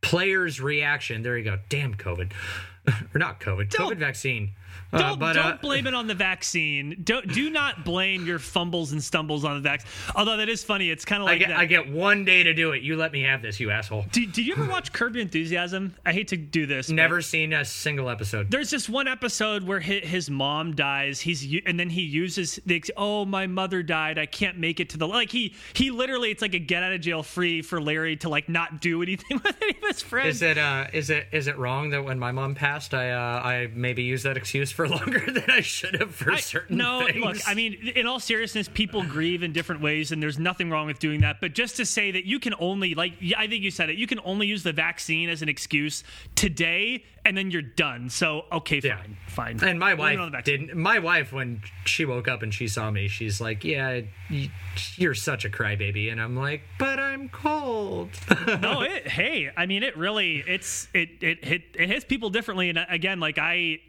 players' reaction. There you go. Damn COVID, or not COVID. COVID vaccine. Don't, Uh, but don't uh, blame it on the vaccine. Don't do not blame your fumbles and stumbles on the vaccine. Although that is funny. It's kind of I like get that. I get one day to do it. You let me have this, you asshole. Did, did you ever watch Curb Your Enthusiasm? I hate to do this. Never seen a single episode. There's just one episode where his, his mom dies. He's and then he uses the oh my mother died. I can't make it to the like he he literally it's like a get out of jail free for Larry to like not do anything with any of his friends. Is it uh is it is it wrong that when my mom passed I uh I maybe used that excuse for longer than I should have for I- certain no, things? look, I mean, in all seriousness, people grieve in different ways, and there's nothing wrong with doing that. But just to say that you can only, like, I think you said it, you can only use the vaccine as an excuse today, and then you're done. So, okay, Yeah. fine, fine. And my Blame it on the wife didn't. My wife, when she woke up and she saw me, she's like, "Yeah, you're such a crybaby," and I'm like, "But I'm cold." no, it, hey, I mean, it really, it's it it hit it hits people differently. And uh, again, like I,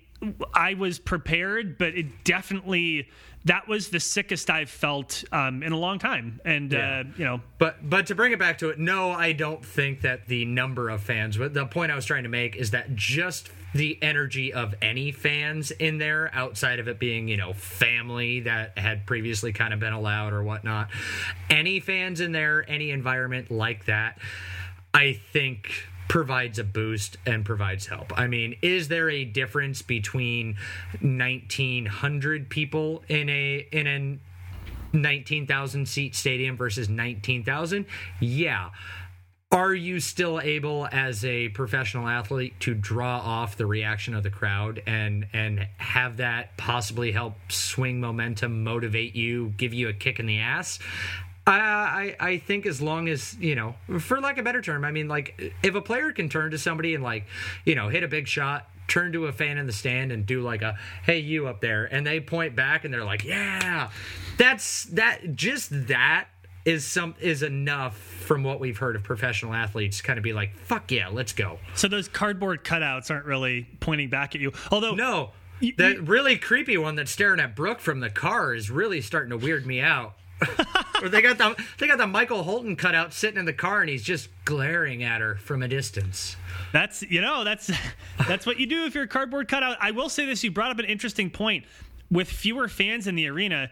I was prepared, but it definitely that was the sickest I've felt um, in a long time. And Yeah. uh, you know, But but to bring it back to it, no, I don't think that the number of fans. but The point I was trying to make is that just the energy of any fans in there, outside of it being you know family that had previously kind of been allowed or whatnot, any fans in there, any environment like that, I think provides a boost and provides help. I mean, is there a difference between 1900 people in a in an 19,000 seat stadium versus 19,000? Yeah. Are you still able as a professional athlete to draw off the reaction of the crowd and and have that possibly help swing momentum, motivate you, give you a kick in the ass? I, I I think as long as you know, for lack of a better term, I mean, like if a player can turn to somebody and like you know hit a big shot, turn to a fan in the stand and do like a hey you up there, and they point back and they're like yeah, that's that just that is some is enough from what we've heard of professional athletes kind of be like fuck yeah let's go. So those cardboard cutouts aren't really pointing back at you. Although, no. that really creepy one that's staring at brooke from the car is really starting to weird me out or they got the they got the michael holton cutout sitting in the car and he's just glaring at her from a distance That's you know that's that's what you do if you're a cardboard cutout. I will say this: you brought up an interesting point. With fewer fans in the arena,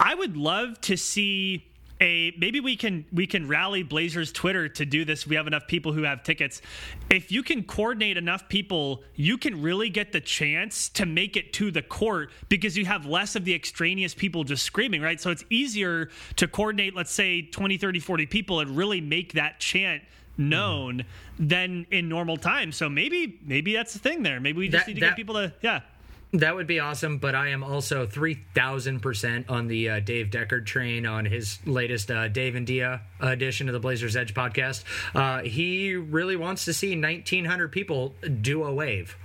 I would love to see a maybe we can we can rally Blazers Twitter to do this. We have enough people who have tickets. If you can coordinate enough people, you can really get the chance to make it to the court because you have less of the extraneous people just screaming, right? So it's easier to coordinate, let's say 20, 30, 40 people and really make that chant known mm-hmm. than in normal times. So maybe maybe that's the thing there. Maybe we just That- need to get people to yeah. That would be awesome, but I am also 3000% on the uh, Dave Deckard train on his latest uh, Dave and Dia edition of the Blazers Edge podcast. Uh, he really wants to see 1,900 people do a wave.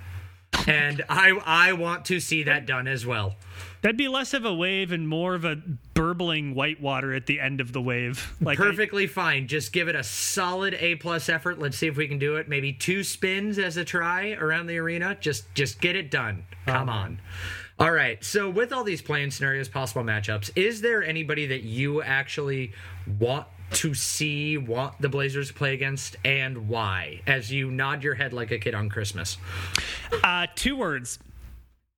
And I, I want to see that done as well. That'd be less of a wave and more of a burbling white water at the end of the wave. Like I- Perfectly fine. Just give it a solid A plus effort. Let's see if we can do it. Maybe two spins as a try around the arena. Just just get it done. Come on. All right. So with all these playing scenarios, possible matchups, is there anybody that you actually want to see, want the Blazers to play against, and why? As you nod your head like a kid on Christmas. Uh, two words: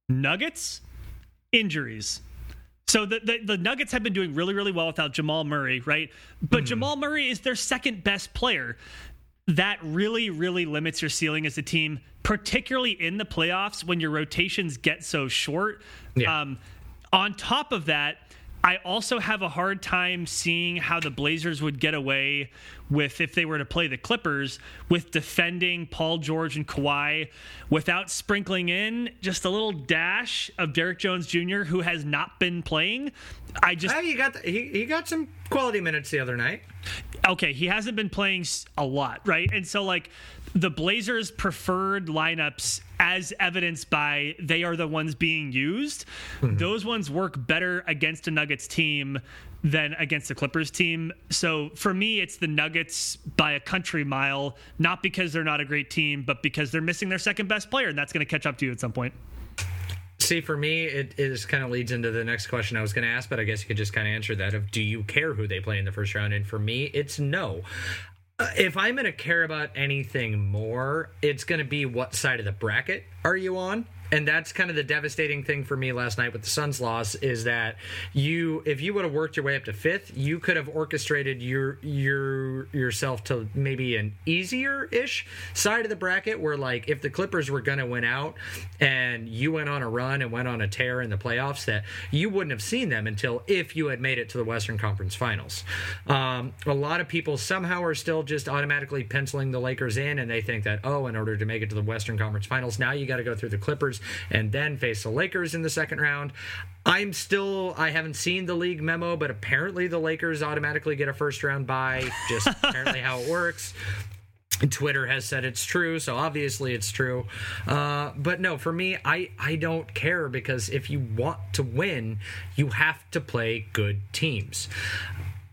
Nuggets, injuries. So the, the the Nuggets have been doing really really well without Jamal Murray, right? But Jamal Murray is their second best player. That really really limits your ceiling as a team, particularly in the playoffs when your rotations get so short. Yeah. Um, on top of that, I also have a hard time seeing how the Blazers would get away with if they were to play the Clippers with defending Paul George and Kawhi without sprinkling in just a little dash of Derrick Jones Jr. who has not been playing. I just Hey, you got the, he, he got some quality minutes the other night. okay, he hasn't been playing s- a lot, right? And so like the Blazers preferred lineups as evidenced by they are the ones being used. Mm-hmm. Those ones work better against a Nuggets team than against the Clippers team. So for me it's the Nuggets by a country mile, not because they're not a great team, but because they're missing their second best player and that's going to catch up to you at some point. See, for me, it, it just kind of leads into the next question I was going to ask, but I guess you could just kind of answer that of do you care who they play in the first round? And for me, it's no. Uh, if I'm going to care about anything more, it's going to be what side of the bracket are you on? And that's kind of the devastating thing for me last night with the Suns loss is that you if you would have worked your way up to fifth, you could have orchestrated your your yourself to maybe an easier ish side of the bracket where like if the Clippers were gonna win out and you went on a run and went on a tear in the playoffs that you wouldn't have seen them until if you had made it to the Western Conference Finals. Um, a lot of people somehow are still just automatically penciling the Lakers in and they think that oh in order to make it to the Western Conference Finals now you got to go through the Clippers and then face the Lakers in the second round. I'm still I haven't seen the league memo, but apparently the Lakers automatically get a first round bye. Just apparently how it works. Twitter has said it's true, so obviously it's true. Uh, but no, for me, I, I don't care because if you want to win, you have to play good teams.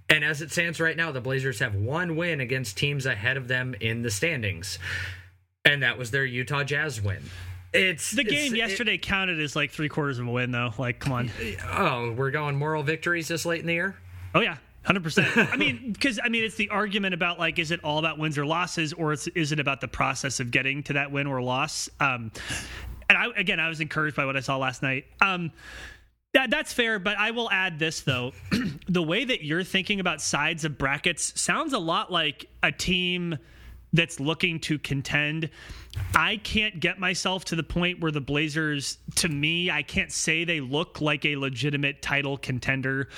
And as it stands right now, the Blazers have one win against teams ahead of them in the standings. And that was their Utah Jazz win. It's the game it's, yesterday it, counted as like three quarters of a win, though. Like, come on. Oh, we're going moral victories this late in the year. Oh yeah, hundred percent. I mean, because I mean, it's the argument about like, is it all about wins or losses, or is it about the process of getting to that win or loss? Um, and I, again, I was encouraged by what I saw last night. Um, that, that's fair, but I will add this though: the way that you're thinking about sides of brackets sounds a lot like a team that's looking to contend. I can't get myself to the point where the Blazers, to me, I can't say they look like a legitimate title contender.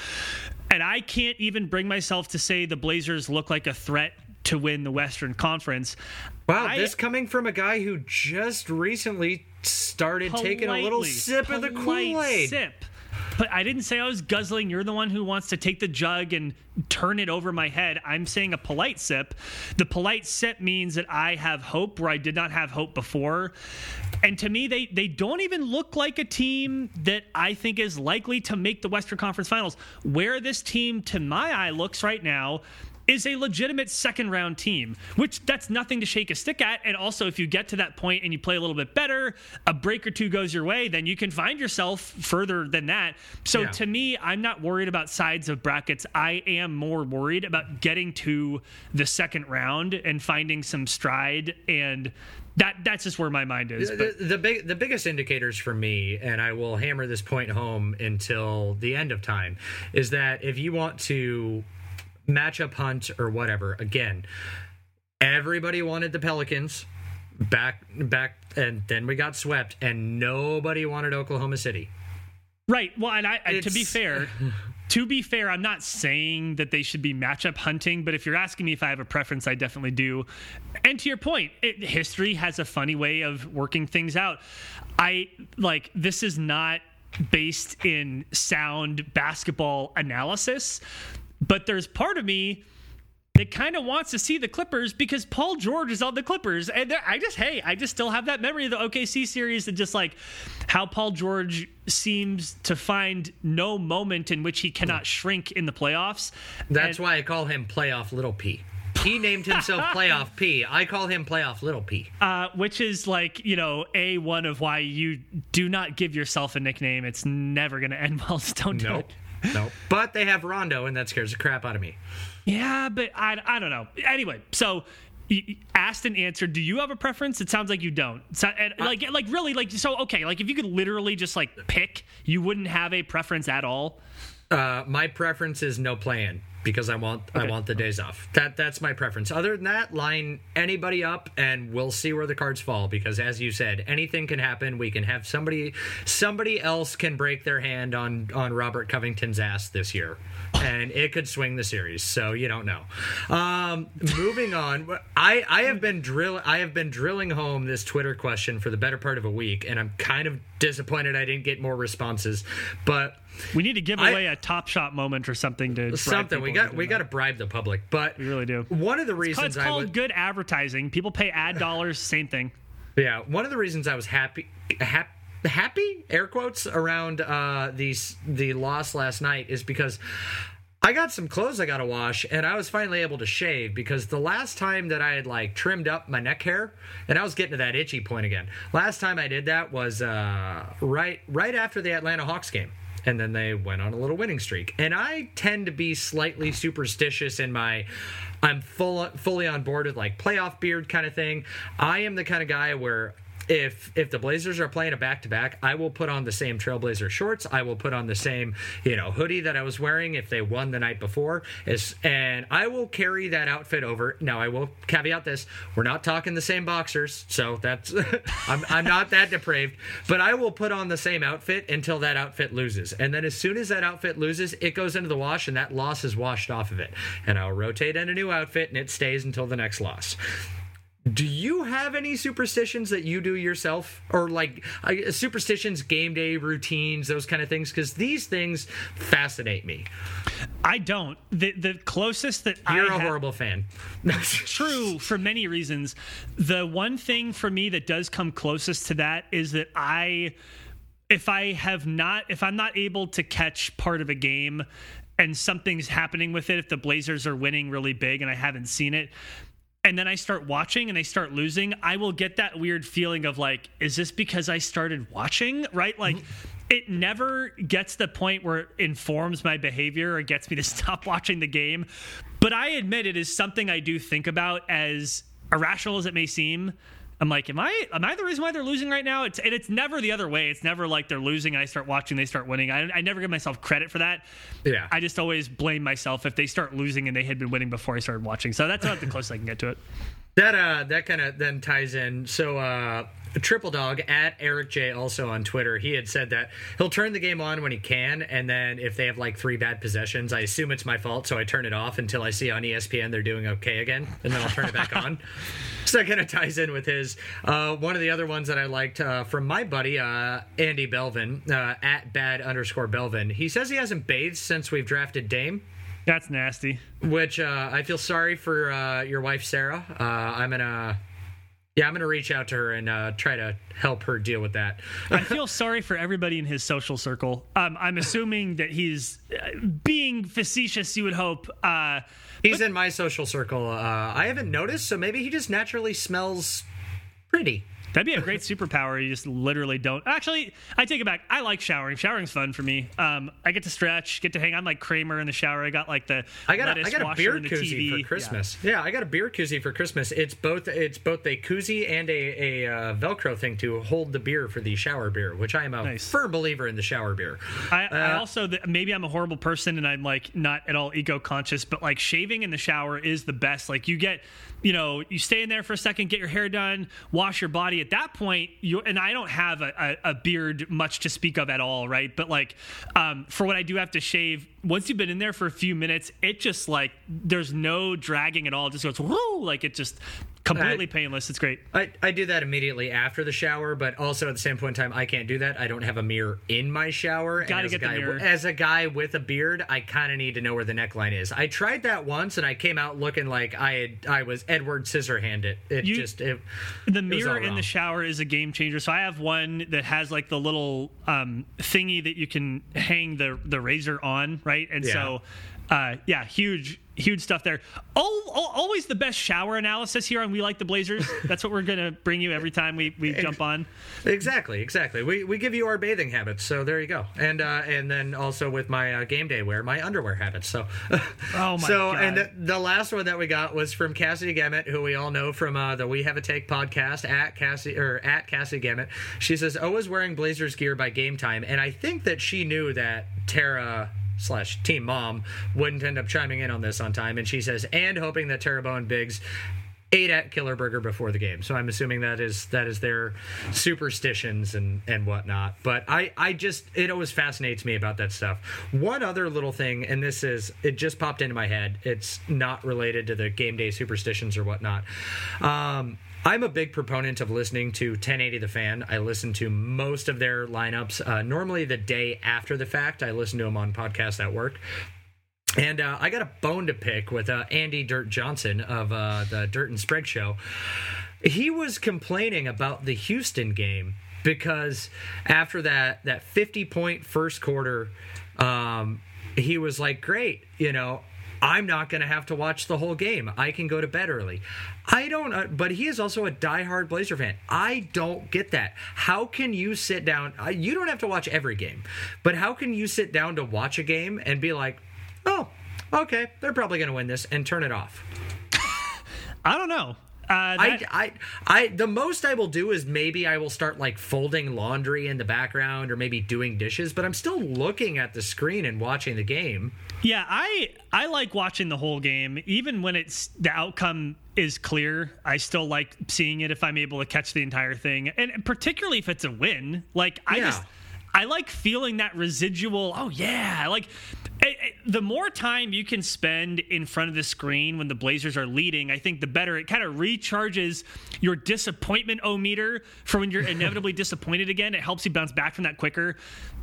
And I can't even bring myself to say the Blazers look like a threat to win the Western Conference. Wow, I, this coming from a guy who just recently started politely, taking a little sip of the Kool Aid. Sip. But I didn't say I was guzzling. You're the one who wants to take the jug and turn it over my head. I'm saying a polite sip. The polite sip means that I have hope where I did not have hope before. And to me, they they don't even look like a team that I think is likely to make the Western Conference Finals. Where this team, to my eye, looks right now is a legitimate second round team, which that's nothing to shake a stick at. And also, if you get to that point and you play a little bit better, a break or two goes your way, then you can find yourself further than that. So yeah. to me, I'm not worried about sides of brackets. I am more worried about getting to the second round and finding some stride and that that's just where my mind is. The, the, the, big the biggest indicators for me, and I will hammer this point home until the end of time, is that if you want to matchup hunt or whatever. Again, everybody wanted the Pelicans back back and then we got swept and nobody wanted Oklahoma City. Right. Well, and I, to be fair, to be fair, I'm not saying that they should be matchup hunting, but if you're asking me if I have a preference, I definitely do. And to your point, it, history has a funny way of working things out. I like this is not based in sound basketball analysis but there's part of me that kind of wants to see the Clippers because Paul George is on the Clippers. And I just, hey, I just still have that memory of the OKC series and just like how Paul George seems to find no moment in which he cannot shrink in the playoffs. That's and, why I call him Playoff Little P. He named himself Playoff P. I call him Playoff Little P. Uh, which is like, you know, a one of why you do not give yourself a nickname. It's never going to end well. Just don't do it no. But they have Rondo, and that scares the crap out of me. Yeah, but I, I don't know. Anyway, so asked and answered. Do you have a preference? It sounds like you don't. So, like, uh, like really, like so. Okay, like if you could literally just like pick, you wouldn't have a preference at all. Uh, my preference is no plan because I want okay. I want the days off. That that's my preference. Other than that, line anybody up and we'll see where the cards fall because as you said, anything can happen. We can have somebody somebody else can break their hand on on Robert Covington's ass this year. And it could swing the series, so you don't know. Um, moving on, I, I have been drill I have been drilling home this Twitter question for the better part of a week, and I'm kind of disappointed I didn't get more responses. But we need to give away I, a top shot moment or something to something. We got we got to bribe the public, but we really do. One of the reasons it's called, it's called would, good advertising. People pay ad dollars. same thing. Yeah, one of the reasons I was happy happy happy air quotes around uh, the the loss last night is because I got some clothes I got to wash, and I was finally able to shave because the last time that I had like trimmed up my neck hair, and I was getting to that itchy point again. Last time I did that was uh, right right after the Atlanta Hawks game and then they went on a little winning streak. And I tend to be slightly superstitious in my I'm full fully on board with like playoff beard kind of thing. I am the kind of guy where if if the Blazers are playing a back to back, I will put on the same Trailblazer shorts. I will put on the same you know hoodie that I was wearing if they won the night before. Is and I will carry that outfit over. Now I will caveat this: we're not talking the same boxers, so that's I'm I'm not that depraved. But I will put on the same outfit until that outfit loses, and then as soon as that outfit loses, it goes into the wash, and that loss is washed off of it, and I'll rotate in a new outfit, and it stays until the next loss. Do you have any superstitions that you do yourself, or like uh, superstitions, game day routines, those kind of things? Because these things fascinate me. I don't. The the closest that you're I a ha- horrible fan. That's true for many reasons. The one thing for me that does come closest to that is that I, if I have not, if I'm not able to catch part of a game and something's happening with it, if the Blazers are winning really big and I haven't seen it, and then I start watching and they start losing, I will get that weird feeling of like, is this because I started watching? Right? Like, mm-hmm. it never gets to the point where it informs my behavior or gets me to stop watching the game. But I admit it is something I do think about as irrational as it may seem. I'm like, am I am I the reason why they're losing right now? It's and it's never the other way. It's never like they're losing and I start watching, they start winning. I, I never give myself credit for that. Yeah. I just always blame myself if they start losing and they had been winning before I started watching. So that's about the closest I can get to it. That uh that kind of then ties in. So uh Triple Dog at Eric J also on Twitter, he had said that he'll turn the game on when he can, and then if they have like three bad possessions, I assume it's my fault, so I turn it off until I see on ESPN they're doing okay again, and then I'll turn it back on. So that kind of ties in with his. Uh, one of the other ones that I liked uh, from my buddy uh, Andy Belvin uh, at bad underscore Belvin. He says he hasn't bathed since we've drafted Dame. That's nasty. Which uh, I feel sorry for uh, your wife Sarah. Uh, I'm gonna, yeah, I'm gonna reach out to her and uh, try to help her deal with that. I feel sorry for everybody in his social circle. Um, I'm assuming that he's uh, being facetious. You would hope. Uh, He's in my social circle. Uh, I haven't noticed, so maybe he just naturally smells pretty. That'd be a great superpower. You just literally don't. Actually, I take it back. I like showering. Showering's fun for me. Um, I get to stretch, get to hang. I'm like Kramer in the shower. I got like the I got a, I got a washer beer and koozie TV. for Christmas. Yeah. I got a beer koozie for Christmas. It's both it's both a koozie and a, a uh, Velcro thing to hold the beer for the shower beer, which I am a Nice. firm believer in the shower beer. I, I Uh, also th- maybe I'm a horrible person and I'm like not at all eco conscious, but like shaving in the shower is the best. Like you get, you know, you stay in there for a second, get your hair done, wash your body. At that point, you and I don't have a, a, a beard much to speak of at all, right? But like um, for what I do have to shave, once you've been in there for a few minutes, it just like there's no dragging at all. It just goes whoo, like it just completely I- painless. It's great. I, I do that immediately after the shower, but also at the same point in time, I can't do that. I don't have a mirror in my shower. Gotta as get a the guy, mirror. As a guy with a beard, I kind of need to know where the neckline is. I tried that once, and I came out looking like I had I was Edward Scissorhand. It it You- just it, The mirror in the shower is a game changer. So I have one that has like the little um, thingy that you can hang the the razor on, right? And so, uh, yeah, huge huge stuff there. Oh, oh, always the best shower analysis here on We Like the Blazers. That's what we're gonna bring you every time we, we jump on. Exactly, exactly. We, we give you our bathing habits, so there you go. And uh, and then also with my uh, game day wear, my underwear habits. So Oh, my so God. and the, the last one that we got was from Cassie Gemmett, who we all know from uh, the We Have a Take podcast at Cassie or at Cassie Gemmett. She says, "Oh, is wearing Blazers gear by game time," and I think that she knew that Tara slash team mom wouldn't end up chiming in on this on time. And she says and hoping that terabone Biggs ate at Killer Burger before the game. So I'm assuming that is that is their superstitions and and whatnot. But I I just it always fascinates me about that stuff. One other little thing, and this is it just popped into my head. It's not related to the game day superstitions or whatnot. Um, I'm a big proponent of listening to 1080 The Fan. I listen to most of their lineups. Uh, normally, the day after the fact, I listen to them on podcasts at work. And uh, I got a bone to pick with uh, Andy Dirt Johnson of uh, the Dirt and Sprague show. He was complaining about the Houston game because after that that 50 point first quarter, um, he was like, "Great, you know." I'm not going to have to watch the whole game. I can go to bed early. I don't, uh, but he is also a diehard Blazer fan. I don't get that. How can you sit down? Uh, you don't have to watch every game, but how can you sit down to watch a game and be like, oh, okay, they're probably going to win this and turn it off? I don't know. Uh, I, I, I, the most I will do is maybe I will start like folding laundry in the background or maybe doing dishes, but I'm still looking at the screen and watching the game. Yeah, I I like watching the whole game, even when it's the outcome is clear. I still like seeing it if I'm able to catch the entire thing, and particularly if it's a win. Like I Yeah. just I like feeling that residual. Oh yeah, like the more time you can spend in front of the screen when the Blazers are leading, I think the better. It kind of recharges your disappointment o meter for when you're inevitably disappointed again. It helps you bounce back from that quicker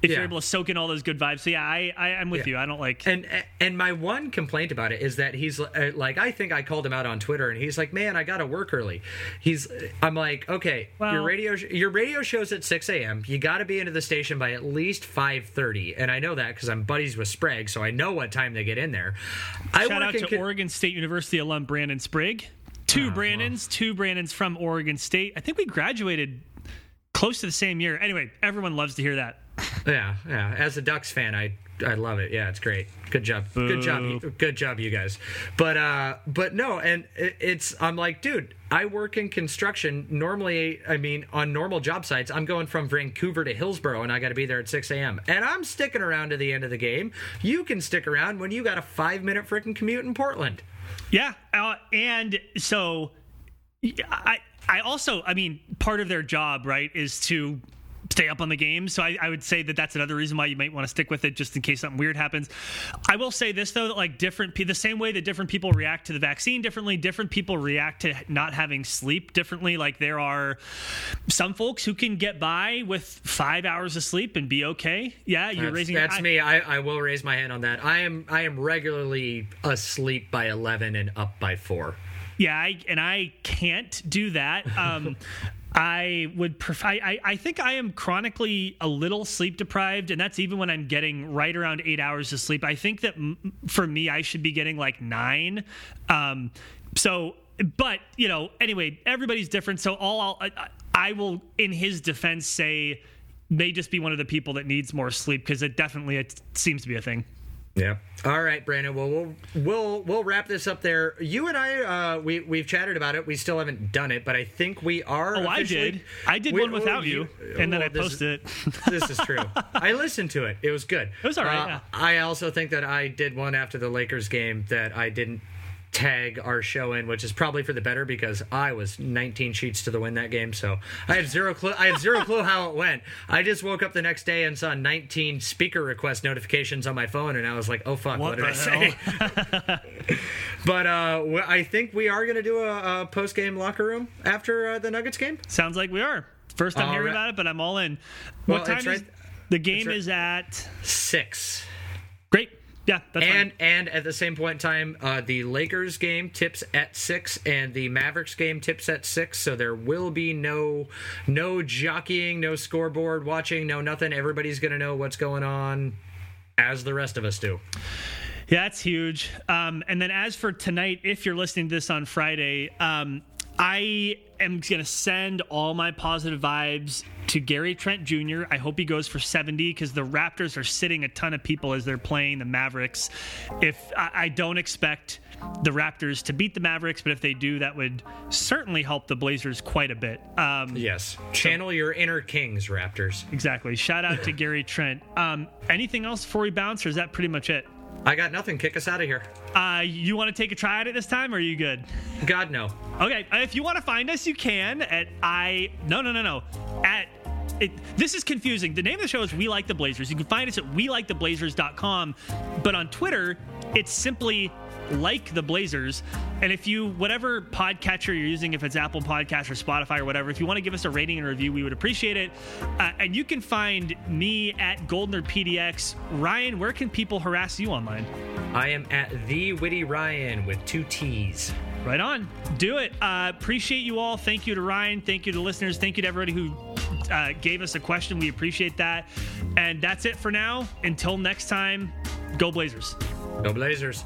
if you're able to soak in all those good vibes. So yeah, I, I I'm with Yeah. you. I don't like. And and my one complaint about it is that he's uh, like I think I called him out on Twitter and he's like, "Man, I got to work early." He's I'm like, "Okay, your radio your radio shows at 6 a.m. You got to be into the station by at least 5:30." And I know that because I'm buddies with Sprague, so I know what time they get in there. I Shout out to con- Oregon State University alum Brandon Sprague. Two Ah, Brandons, two Brandons from Oregon State. I think we graduated close to the same year. Anyway, everyone loves to hear that. Yeah, yeah. As a Ducks fan, I I love it. Yeah, it's great. Good job. Good job. Good job, you guys. But uh, but no, and it's I'm like, dude, I work in construction. Normally, I mean, on normal job sites, I'm going from Vancouver to Hillsboro, and I got to be there at 6 a.m. And I'm sticking around to the end of the game. You can stick around when you got a five minute freaking commute in Portland. Yeah, uh, and so I I also I mean part of their job right is to stay up on the game. So I, I would say that that's another reason why you might want to stick with it, just in case something weird happens. I will say this though, that like different the same way that different people react to the vaccine differently, different people react to not having sleep differently. Like there are some folks who can get by with five hours of sleep and be okay. Yeah, you're That's, raising. that's I- me. I, I will raise my hand on that. I am I am regularly asleep by 11 and up by four. Yeah, I, and I can't do that. Um, I would prefer. I, I- think I am chronically a little sleep deprived, and that's even when I'm getting right around eight hours of sleep. I think that m- for me, I should be getting like nine. Um, so, but you know, anyway, everybody's different. So, all I'll, I, I will, in his defense, say may just be one of the people that needs more sleep because it definitely it seems to be a thing. Yeah. All right, Brandon. Well, we'll we'll we'll wrap this up there. You and I, uh, we we've chatted about it. We still haven't done it, but I think we are. Oh, I did. I did We- one without oh, you, and then I posted it. this is true. I listened to it. It was good. It was all right, yeah. I also think that I did one after the Lakers game that I didn't tag our show in, which is probably for the better because I was 19 sheets to the win that game. So I have zero clue. I have zero clue how it went. I just woke up the next day and saw 19 speaker request notifications on my phone, and I was like, "Oh fuck, what, What did I the say?" but uh, I think we are going to do a, a post game locker room after uh, the Nuggets game. Sounds like we are. First time All hearing right. about it, but I'm all in. Well, What time is right- the game? right- Is at Six. great. Yeah, that's And fine. and at the same point in time, uh, the Lakers game tips at six, and the Mavericks game tips at six. So there will be no no jockeying, no scoreboard watching, no nothing. Everybody's gonna know what's going on, as the rest of us do. Yeah, that's huge. Um, and then as for tonight, if you're listening to this on Friday, um, I am going to send all my positive vibes to Gary Trent Jr. I hope he goes for 70 because the Raptors are sitting a ton of people as they're playing the Mavericks. If I, I don't expect the Raptors to beat the Mavericks, but if they do, that would certainly help the Blazers quite a bit. Um, Yes, channel your inner Kings, Raptors. Exactly. Shout out to Gary Trent. Um, anything else before we bounce, or is that pretty much it? I got nothing. Kick us out of here. Uh, you want to take a try at it this time, or are you good? God no. Okay, if you want to find us, you can at I. No, no, no, no. At. It, this is confusing. The name of the show is We Like the Blazers. You can find us at we like the WeLikeTheBlazers.com, but on Twitter, it's simply like the Blazers. And if you, whatever podcatcher you're using, if it's Apple Podcasts or Spotify or whatever, if you want to give us a rating and review, we would appreciate it. Uh, and you can find me at Goldner PDX. Ryan, where can people harass you online? I am at the Witty Ryan with two T's. Right on. Do it. Uh, appreciate you all. Thank you to Ryan. Thank you to listeners. Thank you to everybody who uh, gave us a question. We appreciate that. And that's it for now. Until next time, go Blazers. Go Blazers.